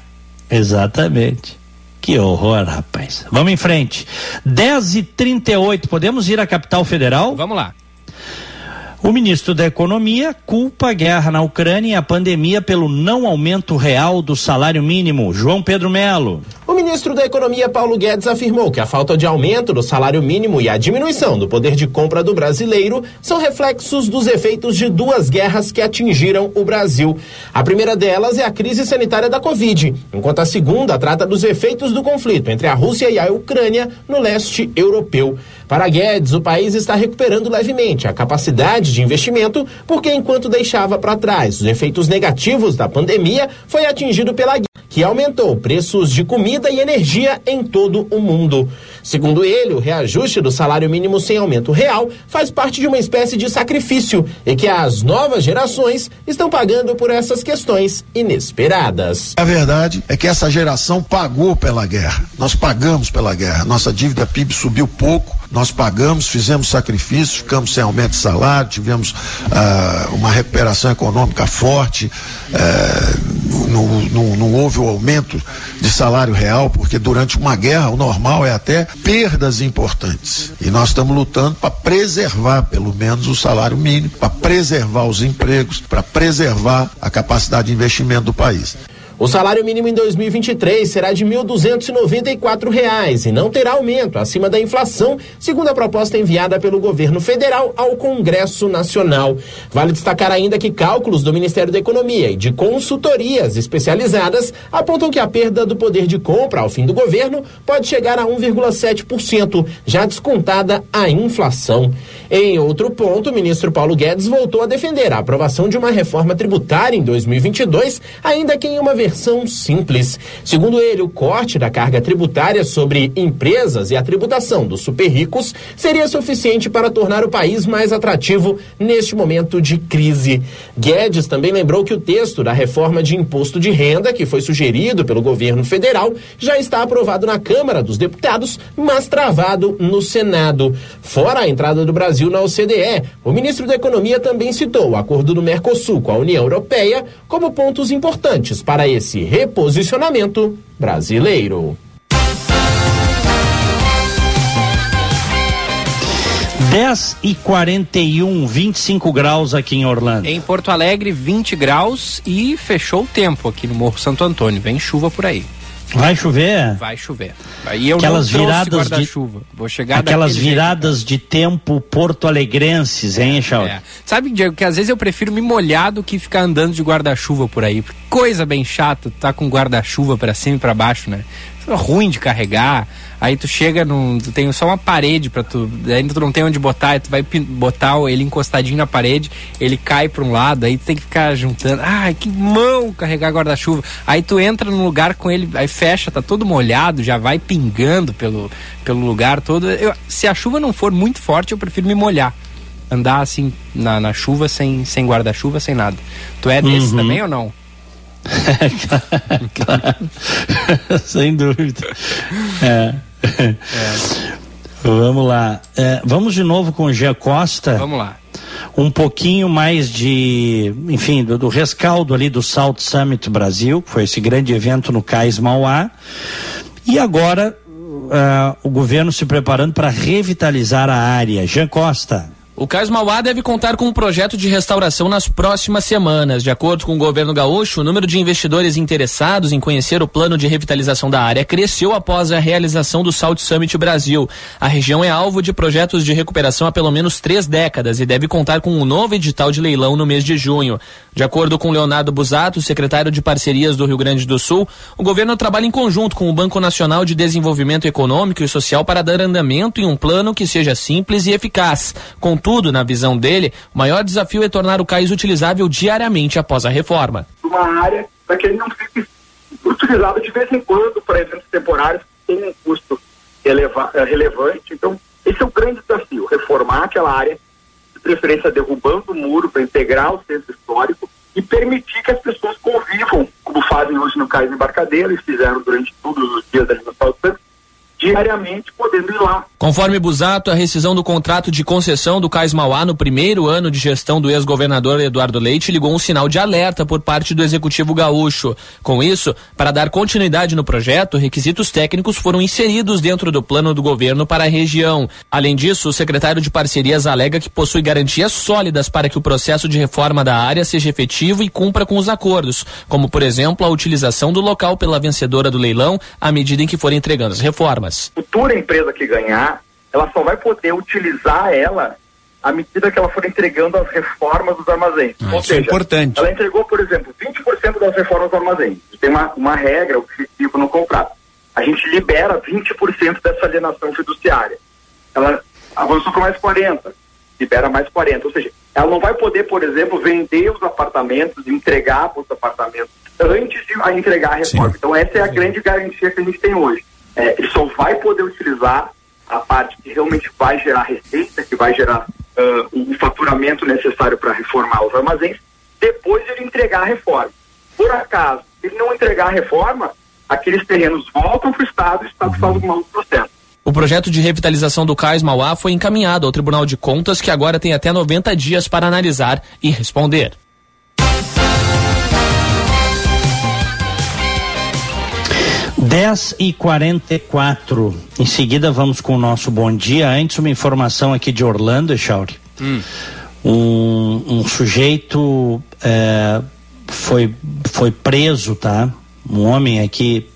exatamente. Que horror, rapaz. Vamos em frente. 10 e 38 podemos ir à capital federal? Vamos lá. O ministro da Economia culpa a guerra na Ucrânia e a pandemia pelo não aumento real do salário mínimo. João Pedro Melo. O ministro da Economia, Paulo Guedes, afirmou que a falta de aumento do salário mínimo e a diminuição do poder de compra do brasileiro são reflexos dos efeitos de duas guerras que atingiram o Brasil. A primeira delas é a crise sanitária da Covid, enquanto a segunda trata dos efeitos do conflito entre a Rússia e a Ucrânia no leste europeu. Para Guedes, o país está recuperando levemente a capacidade de investimento, porque enquanto deixava para trás os efeitos negativos da pandemia, foi atingido pela que aumentou preços de comida e energia em todo o mundo. Segundo ele, o reajuste do salário mínimo sem aumento real faz parte de uma espécie de sacrifício e que as novas gerações estão pagando por essas questões inesperadas. A verdade é que essa geração pagou pela guerra. Nós pagamos pela guerra. Nossa dívida PIB subiu pouco, nós pagamos, fizemos sacrifícios, ficamos sem aumento de salário, tivemos ah, uma recuperação econômica forte, eh, não, não, não houve o aumento de salário real, porque durante uma guerra o normal é até perdas importantes. E nós estamos lutando para preservar, pelo menos, o salário mínimo, para preservar os empregos, para preservar a capacidade de investimento do país. O salário mínimo em 2023 será de 1.294 reais e não terá aumento acima da inflação, segundo a proposta enviada pelo governo federal ao Congresso Nacional. Vale destacar ainda que cálculos do Ministério da Economia e de consultorias especializadas apontam que a perda do poder de compra ao fim do governo pode chegar a 1,7%, já descontada a inflação. Em outro ponto, o ministro Paulo Guedes voltou a defender a aprovação de uma reforma tributária em 2022, ainda que em uma versão versão simples. Segundo ele, o corte da carga tributária sobre empresas e a tributação dos super ricos seria suficiente para tornar o país mais atrativo neste momento de crise. Guedes também lembrou que o texto da reforma de imposto de renda, que foi sugerido pelo governo federal, já está aprovado na Câmara dos Deputados, mas travado no Senado. Fora a entrada do Brasil na OCDE, o ministro da Economia também citou o acordo do Mercosul com a União Europeia como pontos importantes para esse reposicionamento brasileiro. 10 e 41, 25 graus aqui em Orlando. Em Porto Alegre, 20 graus e fechou o tempo aqui no Morro Santo Antônio. Vem chuva por aí. Vai chover? Vai chover. E eu aquelas não viradas de chuva. Vou chegar Aquelas viradas jeito, de tempo porto-alegrenses, hein, Chau? É. Sabe, Diego, que às vezes eu prefiro me molhar do que ficar andando de guarda-chuva por aí. Coisa bem chata, tá com guarda-chuva para cima e para baixo, né? Ruim de carregar. Aí tu chega num. Tu tem só uma parede para tu. Ainda tu não tem onde botar, aí tu vai botar ele encostadinho na parede, ele cai para um lado, aí tu tem que ficar juntando. Ai, que mão carregar guarda-chuva. Aí tu entra num lugar com ele, aí fecha, tá todo molhado, já vai pingando pelo, pelo lugar todo. Eu, se a chuva não for muito forte, eu prefiro me molhar. Andar assim na, na chuva, sem, sem guarda-chuva, sem nada. Tu é desse uhum. também ou não? Claro, Sem dúvida. É. É. Vamos lá. É, vamos de novo com o Gia Costa. Vamos lá. Um pouquinho mais de, enfim, do, do rescaldo ali do South Summit Brasil, que foi esse grande evento no Cais Mauá. E agora uh, o governo se preparando para revitalizar a área. Jean Costa. O Cais Mauá deve contar com um projeto de restauração nas próximas semanas. De acordo com o governo gaúcho, o número de investidores interessados em conhecer o plano de revitalização da área cresceu após a realização do Salt Summit Brasil. A região é alvo de projetos de recuperação há pelo menos três décadas e deve contar com um novo edital de leilão no mês de junho. De acordo com Leonardo Busato, secretário de Parcerias do Rio Grande do Sul, o governo trabalha em conjunto com o Banco Nacional de Desenvolvimento Econômico e Social para dar andamento em um plano que seja simples e eficaz. Contudo, Contudo, na visão dele, o maior desafio é tornar o cais utilizável diariamente após a reforma. Uma área para que ele não fique utilizado de vez em quando para eventos temporários tem um custo eleva, eh, relevante. Então, esse é o grande desafio, reformar aquela área, de preferência derrubando o muro para integrar o centro histórico e permitir que as pessoas convivam, como fazem hoje no Cais Embarcadeiro e fizeram durante todos os dias da Liga Santos, diariamente podendo ir lá. Conforme Busato, a rescisão do contrato de concessão do Cais Mauá no primeiro ano de gestão do ex-governador Eduardo Leite ligou um sinal de alerta por parte do executivo gaúcho. Com isso, para dar continuidade no projeto, requisitos técnicos foram inseridos dentro do plano do governo para a região. Além disso, o secretário de parcerias alega que possui garantias sólidas para que o processo de reforma da área seja efetivo e cumpra com os acordos, como por exemplo a utilização do local pela vencedora do leilão à medida em que forem entregando as reformas reformas. Futura empresa que ganhar, ela só vai poder utilizar ela à medida que ela for entregando as reformas dos armazéns. Ah, Ou isso é seja, é importante. ela entregou, por exemplo, 20% das reformas do armazém. Tem uma, uma regra, o objetivo no contrato. A gente libera 20% dessa alienação fiduciária. Ela avançou para mais 40%, libera mais 40%. Ou seja, ela não vai poder, por exemplo, vender os apartamentos, entregar os apartamentos antes de a entregar a reforma. Sim. Então essa é a grande garantia que a gente tem hoje. É, ele só vai poder utilizar a parte que realmente vai gerar receita, que vai gerar uh, o faturamento necessário para reformar os armazéns, depois de ele entregar a reforma. Por acaso, se ele não entregar a reforma, aqueles terrenos voltam para o Estado e o Estado faz um outro processo. O projeto de revitalização do Cais Mauá foi encaminhado ao Tribunal de Contas, que agora tem até 90 dias para analisar e responder. Dez e quarenta e quatro. Em seguida vamos com o nosso bom dia. Antes uma informação aqui de Orlando, Echauri. Hum. Um, um, sujeito é, foi, foi preso, tá? Um homem aqui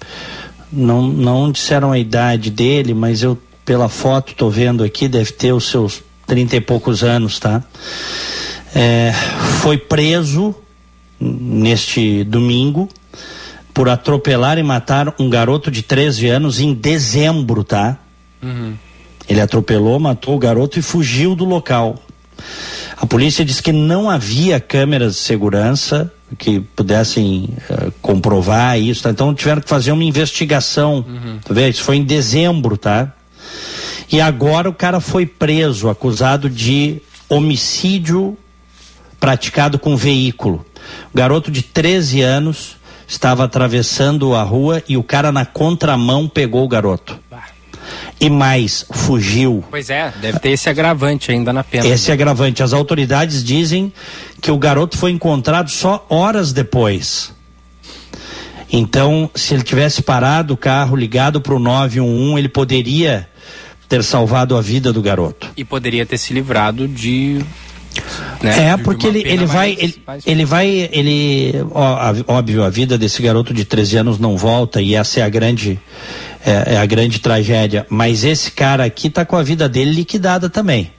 não, não disseram a idade dele, mas eu, pela foto, tô vendo aqui, deve ter os seus trinta e poucos anos, tá? É, foi preso neste domingo por atropelar e matar um garoto de 13 anos em dezembro, tá? Uhum. Ele atropelou, matou o garoto e fugiu do local. A polícia diz que não havia câmeras de segurança que pudessem uh, comprovar isso, tá? então tiveram que fazer uma investigação, uhum. tá vendo? Isso foi em dezembro, tá? E agora o cara foi preso, acusado de homicídio praticado com veículo. O garoto de 13 anos estava atravessando a rua e o cara na contramão pegou o garoto. E mais, fugiu. Pois é, deve ter esse agravante ainda na pena. Esse agravante. As autoridades dizem que o garoto foi encontrado só horas depois. Então, se ele tivesse parado o carro ligado para o 911, ele poderia ter salvado a vida do garoto. E poderia ter se livrado de. Né, é, porque ele, ele vai. Ele, ele vai. Ele. Ó, óbvio, a vida desse garoto de 13 anos não volta e essa é a grande. É, é a grande tragédia. Mas esse cara aqui tá com a vida dele liquidada também.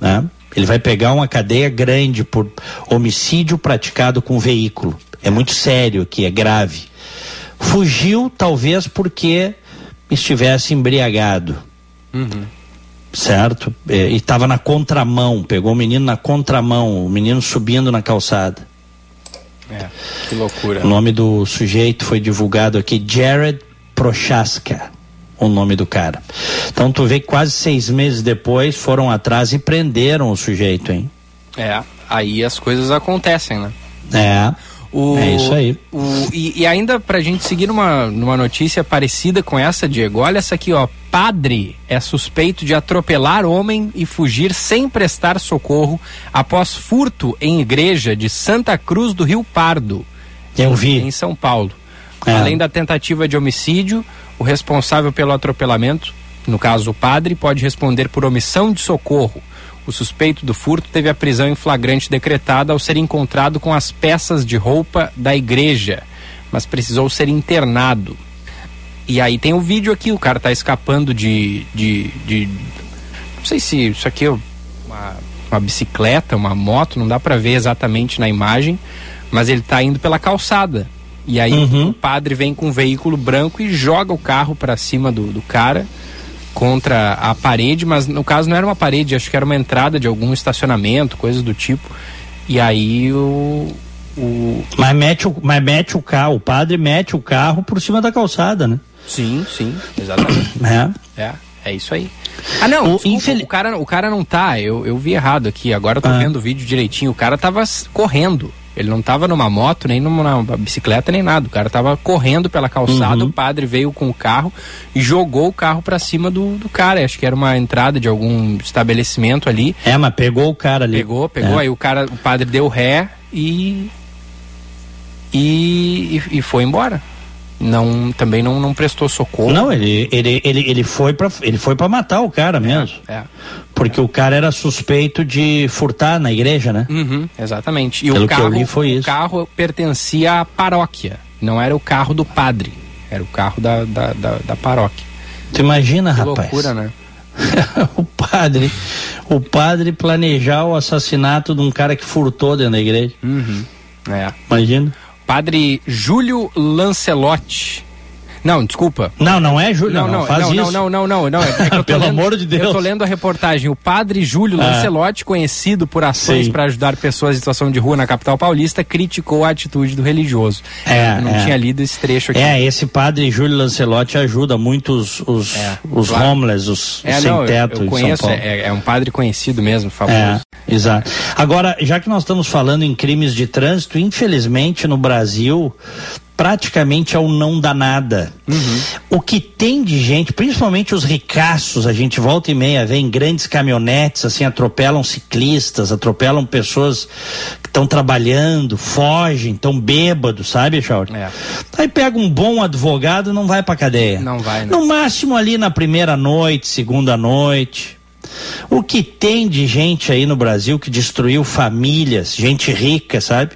Né? Ele vai pegar uma cadeia grande por homicídio praticado com veículo. É muito sério aqui, é grave. Fugiu, talvez porque estivesse embriagado. Uhum. Certo? É, e estava na contramão, pegou o menino na contramão, o menino subindo na calçada. É, que loucura. O nome do sujeito foi divulgado aqui, Jared Prochaska o nome do cara. Então tu vê que quase seis meses depois foram atrás e prenderam o sujeito, hein? É, aí as coisas acontecem, né? É. O, é isso aí. O, e, e ainda pra gente seguir numa, numa notícia parecida com essa, Diego, olha essa aqui, ó. Padre é suspeito de atropelar homem e fugir sem prestar socorro após furto em igreja de Santa Cruz do Rio Pardo. Eu vi. Em São Paulo. É. Além da tentativa de homicídio, o responsável pelo atropelamento, no caso o padre, pode responder por omissão de socorro. O suspeito do furto teve a prisão em flagrante decretada ao ser encontrado com as peças de roupa da igreja, mas precisou ser internado. E aí tem o vídeo aqui, o cara tá escapando de. de, de não sei se isso aqui é uma, uma bicicleta, uma moto, não dá para ver exatamente na imagem, mas ele tá indo pela calçada. E aí uhum. o padre vem com um veículo branco e joga o carro para cima do, do cara contra a parede, mas no caso não era uma parede, acho que era uma entrada de algum estacionamento, coisas do tipo. E aí o. o... Mas, mete o, mas mete o carro, o padre mete o carro por cima da calçada, né? Sim, sim, exatamente. É. É, é isso aí. Ah, não, o, infel... o, cara, o cara não tá, eu, eu vi errado aqui, agora eu tô ah. vendo o vídeo direitinho, o cara tava correndo. Ele não estava numa moto, nem numa bicicleta, nem nada. O cara estava correndo pela calçada, uhum. o padre veio com o carro e jogou o carro para cima do, do cara. Acho que era uma entrada de algum estabelecimento ali. É, mas pegou o cara ali. Pegou, pegou. É. Aí o cara, o padre deu ré e, e, e foi embora não também não, não prestou socorro. Não, ele, ele, ele, ele foi para ele foi para matar o cara mesmo. É, é, Porque o cara era suspeito de furtar na igreja, né? Uhum, exatamente. E Pelo o carro, que eu li foi isso. O carro pertencia à paróquia, não era o carro do padre, era o carro da, da, da, da paróquia. Tu imagina, que rapaz? loucura, né? o padre, o padre planejar o assassinato de um cara que furtou dentro da igreja. Uhum. É. Imagina. Padre Júlio Lancelotti Não, desculpa. Não, não é Júlio, não, não, não, faz não, isso. não, não, não, não, é eu Pelo lendo- amor de Deus. Eu tô lendo a reportagem. O padre Júlio Ah. Lancelotti, conhecido por ações para ajudar pessoas em situação de rua na capital paulista, criticou a atitude do religioso. É, eu não é. tinha lido esse trecho aqui. É, esse padre Júlio Lancelotti ajuda muito os, os, os claro. homeless, os, os É, sem não, eu- teto eu, em conheço, São Paulo. é, é um padre conhecido mesmo, É, famoso. exato. Agora, já que nós estamos falando em crimes de trânsito, infelizmente no Brasil praticamente é o não dá nada. O que tem de gente, principalmente os ricaços, a gente volta e meia vê em grandes caminhonetes, assim, atropelam ciclistas, atropelam pessoas que estão trabalhando, fogem, estão bêbados, sabe, Chauri? Aí pega um bom advogado não vai pra cadeia. Não vai, né? No máximo ali na primeira noite, segunda noite. O que tem de gente aí no Brasil que destruiu famílias, gente rica, sabe?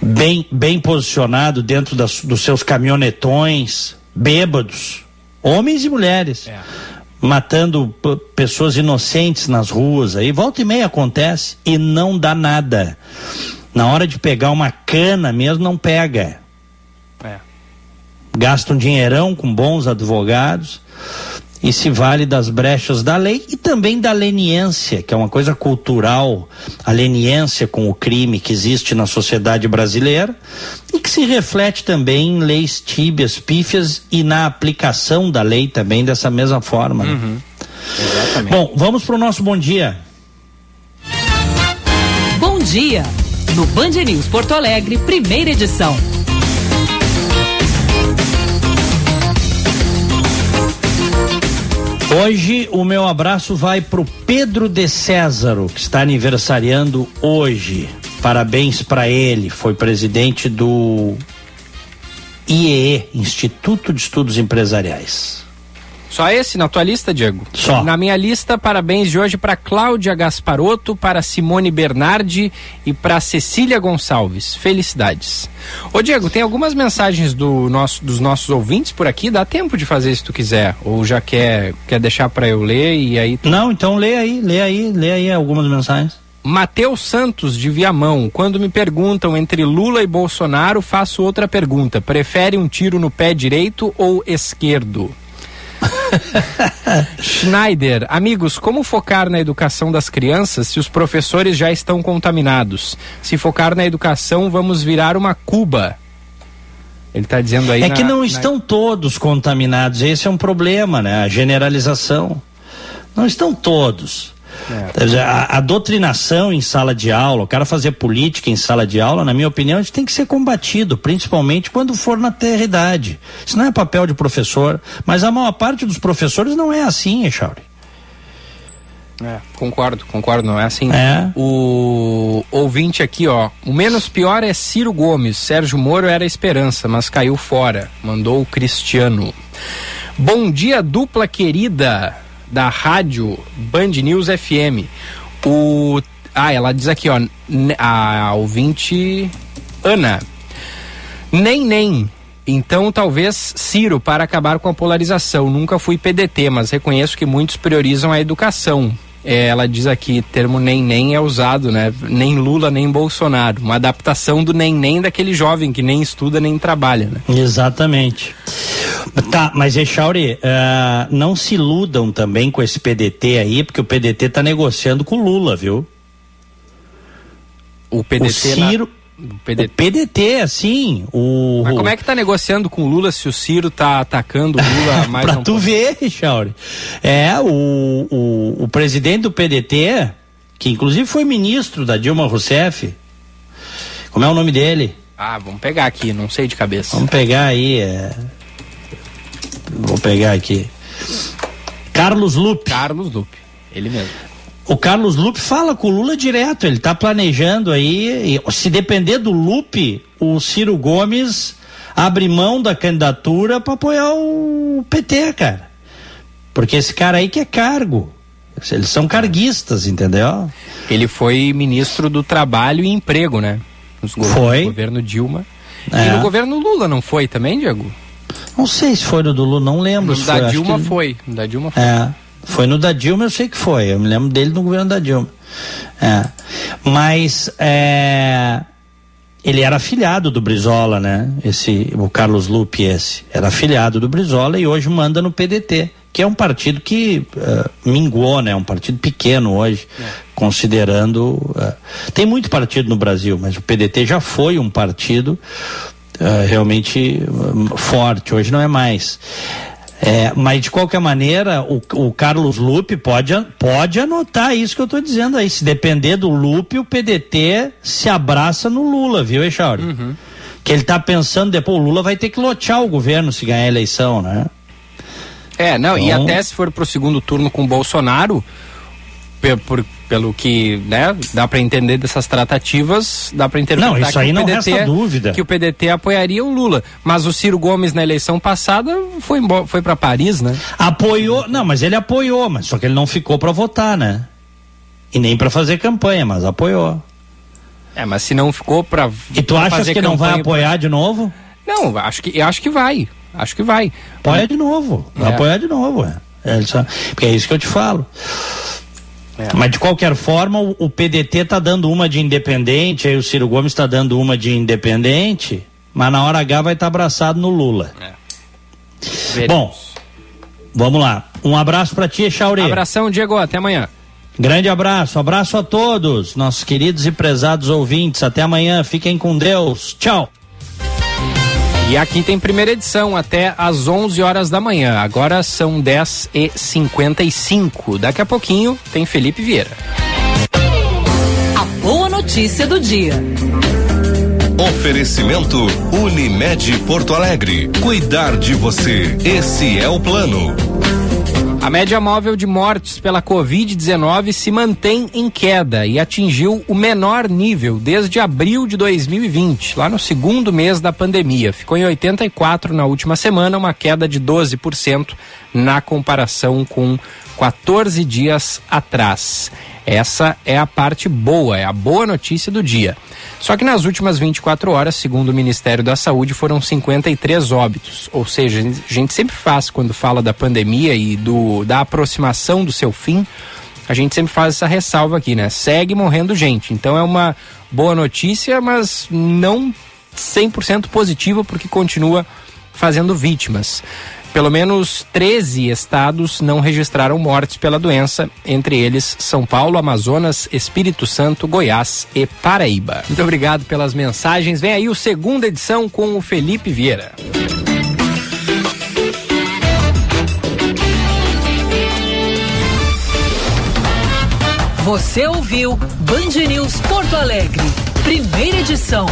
Bem, bem posicionado dentro das- dos seus caminhonetões, bêbados, homens e mulheres, matando p- pessoas inocentes nas ruas. Aí volta e meia acontece e não dá nada. Na hora de pegar uma cana mesmo, não pega. É. Gasta um dinheirão com bons advogados e se vale das brechas da lei e também da leniência, que é uma coisa cultural, a leniência com o crime que existe na sociedade brasileira e que se reflete também em leis tíbias, pífias e na aplicação da lei também dessa mesma forma. né? Exatamente. Bom, vamos para o nosso bom dia. Bom dia. No Band News Porto Alegre, primeira edição. Hoje o meu abraço vai pro Pedro de Césaro, que está aniversariando hoje. Parabéns para ele, foi presidente do IEE, Instituto de Estudos Empresariais. Só esse na tua lista, Diego? Só. Na minha lista, parabéns de hoje para Cláudia Gasparotto, para Simone Bernardi e para Cecília Gonçalves. Felicidades. Ô Diego, tem algumas mensagens do nosso, dos nossos ouvintes por aqui. Dá tempo de fazer se tu quiser. Ou já quer, quer deixar para eu ler e aí. tu- Não, então lê aí, lê aí, lê aí algumas mensagens. Mateus Santos de Viamão, quando me perguntam entre Lula e Bolsonaro, faço outra pergunta. Prefere um tiro no pé direito ou esquerdo? Schneider, amigos, como focar na educação das crianças se os professores já estão contaminados? Se focar na educação, vamos virar uma Cuba. Ele está dizendo aí. É na- que não na- estão todos contaminados, esse é um problema, né? A generalização. Não estão todos. Dizer, A, a doutrinação em sala de aula, o cara fazer política em sala de aula, na minha opinião, isso tem que ser combatido, principalmente quando for na terra idade. Isso não é papel de professor, mas a maior parte dos professores não é assim, Echauri. É, concordo, concordo, não é assim. É. O ouvinte aqui, ó. O menos pior é Ciro Gomes. Sérgio Moro era esperança, mas caiu fora. Mandou o Cristiano. Bom dia, dupla querida da rádio Band News FM. O. Ah, ela diz aqui, ó. A ouvinte Ana. Nem, nem. Então, talvez Ciro para acabar com a polarização. Nunca fui PDT, mas reconheço que muitos priorizam a educação. É, ela diz aqui, termo nem nem é usado, né? Nem Lula, nem Bolsonaro. Uma adaptação do nem nem daquele jovem que nem estuda nem trabalha, né? Exatamente. Tá, mas Echauri, ah, não se iludam também com esse PDT aí, porque o PDT tá negociando com o Lula, viu? O PDT O Ciro. O PDT. O PDT, assim, o. Mas como é que tá negociando com o Lula se o Ciro tá atacando o Lula mais pra um tu pouco? ver, Chauri. É, o, o, o presidente do PDT, que inclusive foi ministro da Dilma Rousseff, como é o nome dele? Ah, vamos pegar aqui, não sei de cabeça. Vamos pegar aí, é... Vou pegar aqui. Carlos Lupe. Carlos Lupe, ele mesmo. O Carlos Lupe fala com o Lula direto, ele tá planejando aí, e se depender do Lupe, o Ciro Gomes abre mão da candidatura para apoiar o PT, cara. Porque esse cara aí que é cargo. Eles são carguistas, entendeu? Ele foi ministro do Trabalho e Emprego, né? Nos Foi. No governo Dilma. É. E no governo Lula não foi também, Diego? Não sei se foi no do Lula, não lembro. No se da foi, Dilma que- foi. Da Dilma foi. É. Foi no da Dilma, eu sei que foi. Eu me lembro dele no governo da Dilma. É. Mas é, ele era afiliado do Brizola, né? Esse, o Carlos Lupe esse, era afiliado do Brizola e hoje manda no PDT, que é um partido que uh, minguou, né? Um partido pequeno hoje, é. considerando... Uh, tem muito partido no Brasil, mas o PDT já foi um partido uh, realmente forte, hoje não é mais. É, mas de qualquer maneira, o, o, Carlos Lupe pode, pode anotar isso que eu estou dizendo aí. Se depender do Lupe, o PDT se abraça no Lula, viu, Echauri? Uhum. Que ele está pensando, depois o Lula vai ter que lotear o governo se ganhar a eleição, né? É, não, então... e até se for para o segundo turno com o Bolsonaro, por, pelo que né, dá para entender dessas tratativas, dá para interpretar não, isso aí não PDT, resta dúvida. que o PDT apoiaria o Lula. Mas o Ciro Gomes na eleição passada foi, foi para Paris, né? Apoiou, não, mas ele apoiou, mas só que ele não ficou para votar, né? E nem para fazer campanha, mas apoiou. É, mas se não ficou para E tu achas que não vai apoiar pra... de novo? Não, acho que acho que vai. Acho que vai. Apoia de novo. Vai é. apoiar de novo, é. é só, porque é isso que eu te falo. É. Mas de qualquer forma, o, o PDT está dando uma de independente, aí o Ciro Gomes está dando uma de independente, mas na hora H vai estar tá abraçado no Lula. É. Bom, vamos lá. Um abraço para ti, Chauri. Abração, Diego. Até amanhã. Grande abraço, abraço a todos, nossos queridos e prezados ouvintes. Até amanhã, fiquem com Deus. Tchau. E aqui tem primeira edição até às 11 horas da manhã. Agora são 10 e 55 Daqui a pouquinho tem Felipe Vieira. A boa notícia do dia. Oferecimento Unimed Porto Alegre. Cuidar de você. Esse é o plano. A média móvel de mortes pela Covid-19 se mantém em queda e atingiu o menor nível desde abril de 2020, lá no segundo mês da pandemia. Ficou em 84 na última semana, uma queda de 12% na comparação com 14 dias atrás. Essa é a parte boa, é a boa notícia do dia. Só que nas últimas 24 horas, segundo o Ministério da Saúde, foram 53 óbitos. Ou seja, a gente sempre faz quando fala da pandemia e do, da aproximação do seu fim, a gente sempre faz essa ressalva aqui, né? Segue morrendo gente. Então é uma boa notícia, mas não 100% positiva porque continua fazendo vítimas. Pelo menos 13 estados não registraram mortes pela doença, entre eles São Paulo, Amazonas, Espírito Santo, Goiás e Paraíba. Muito obrigado pelas mensagens. Vem aí o segunda edição com o Felipe Vieira. Você ouviu Band News Porto Alegre, primeira edição.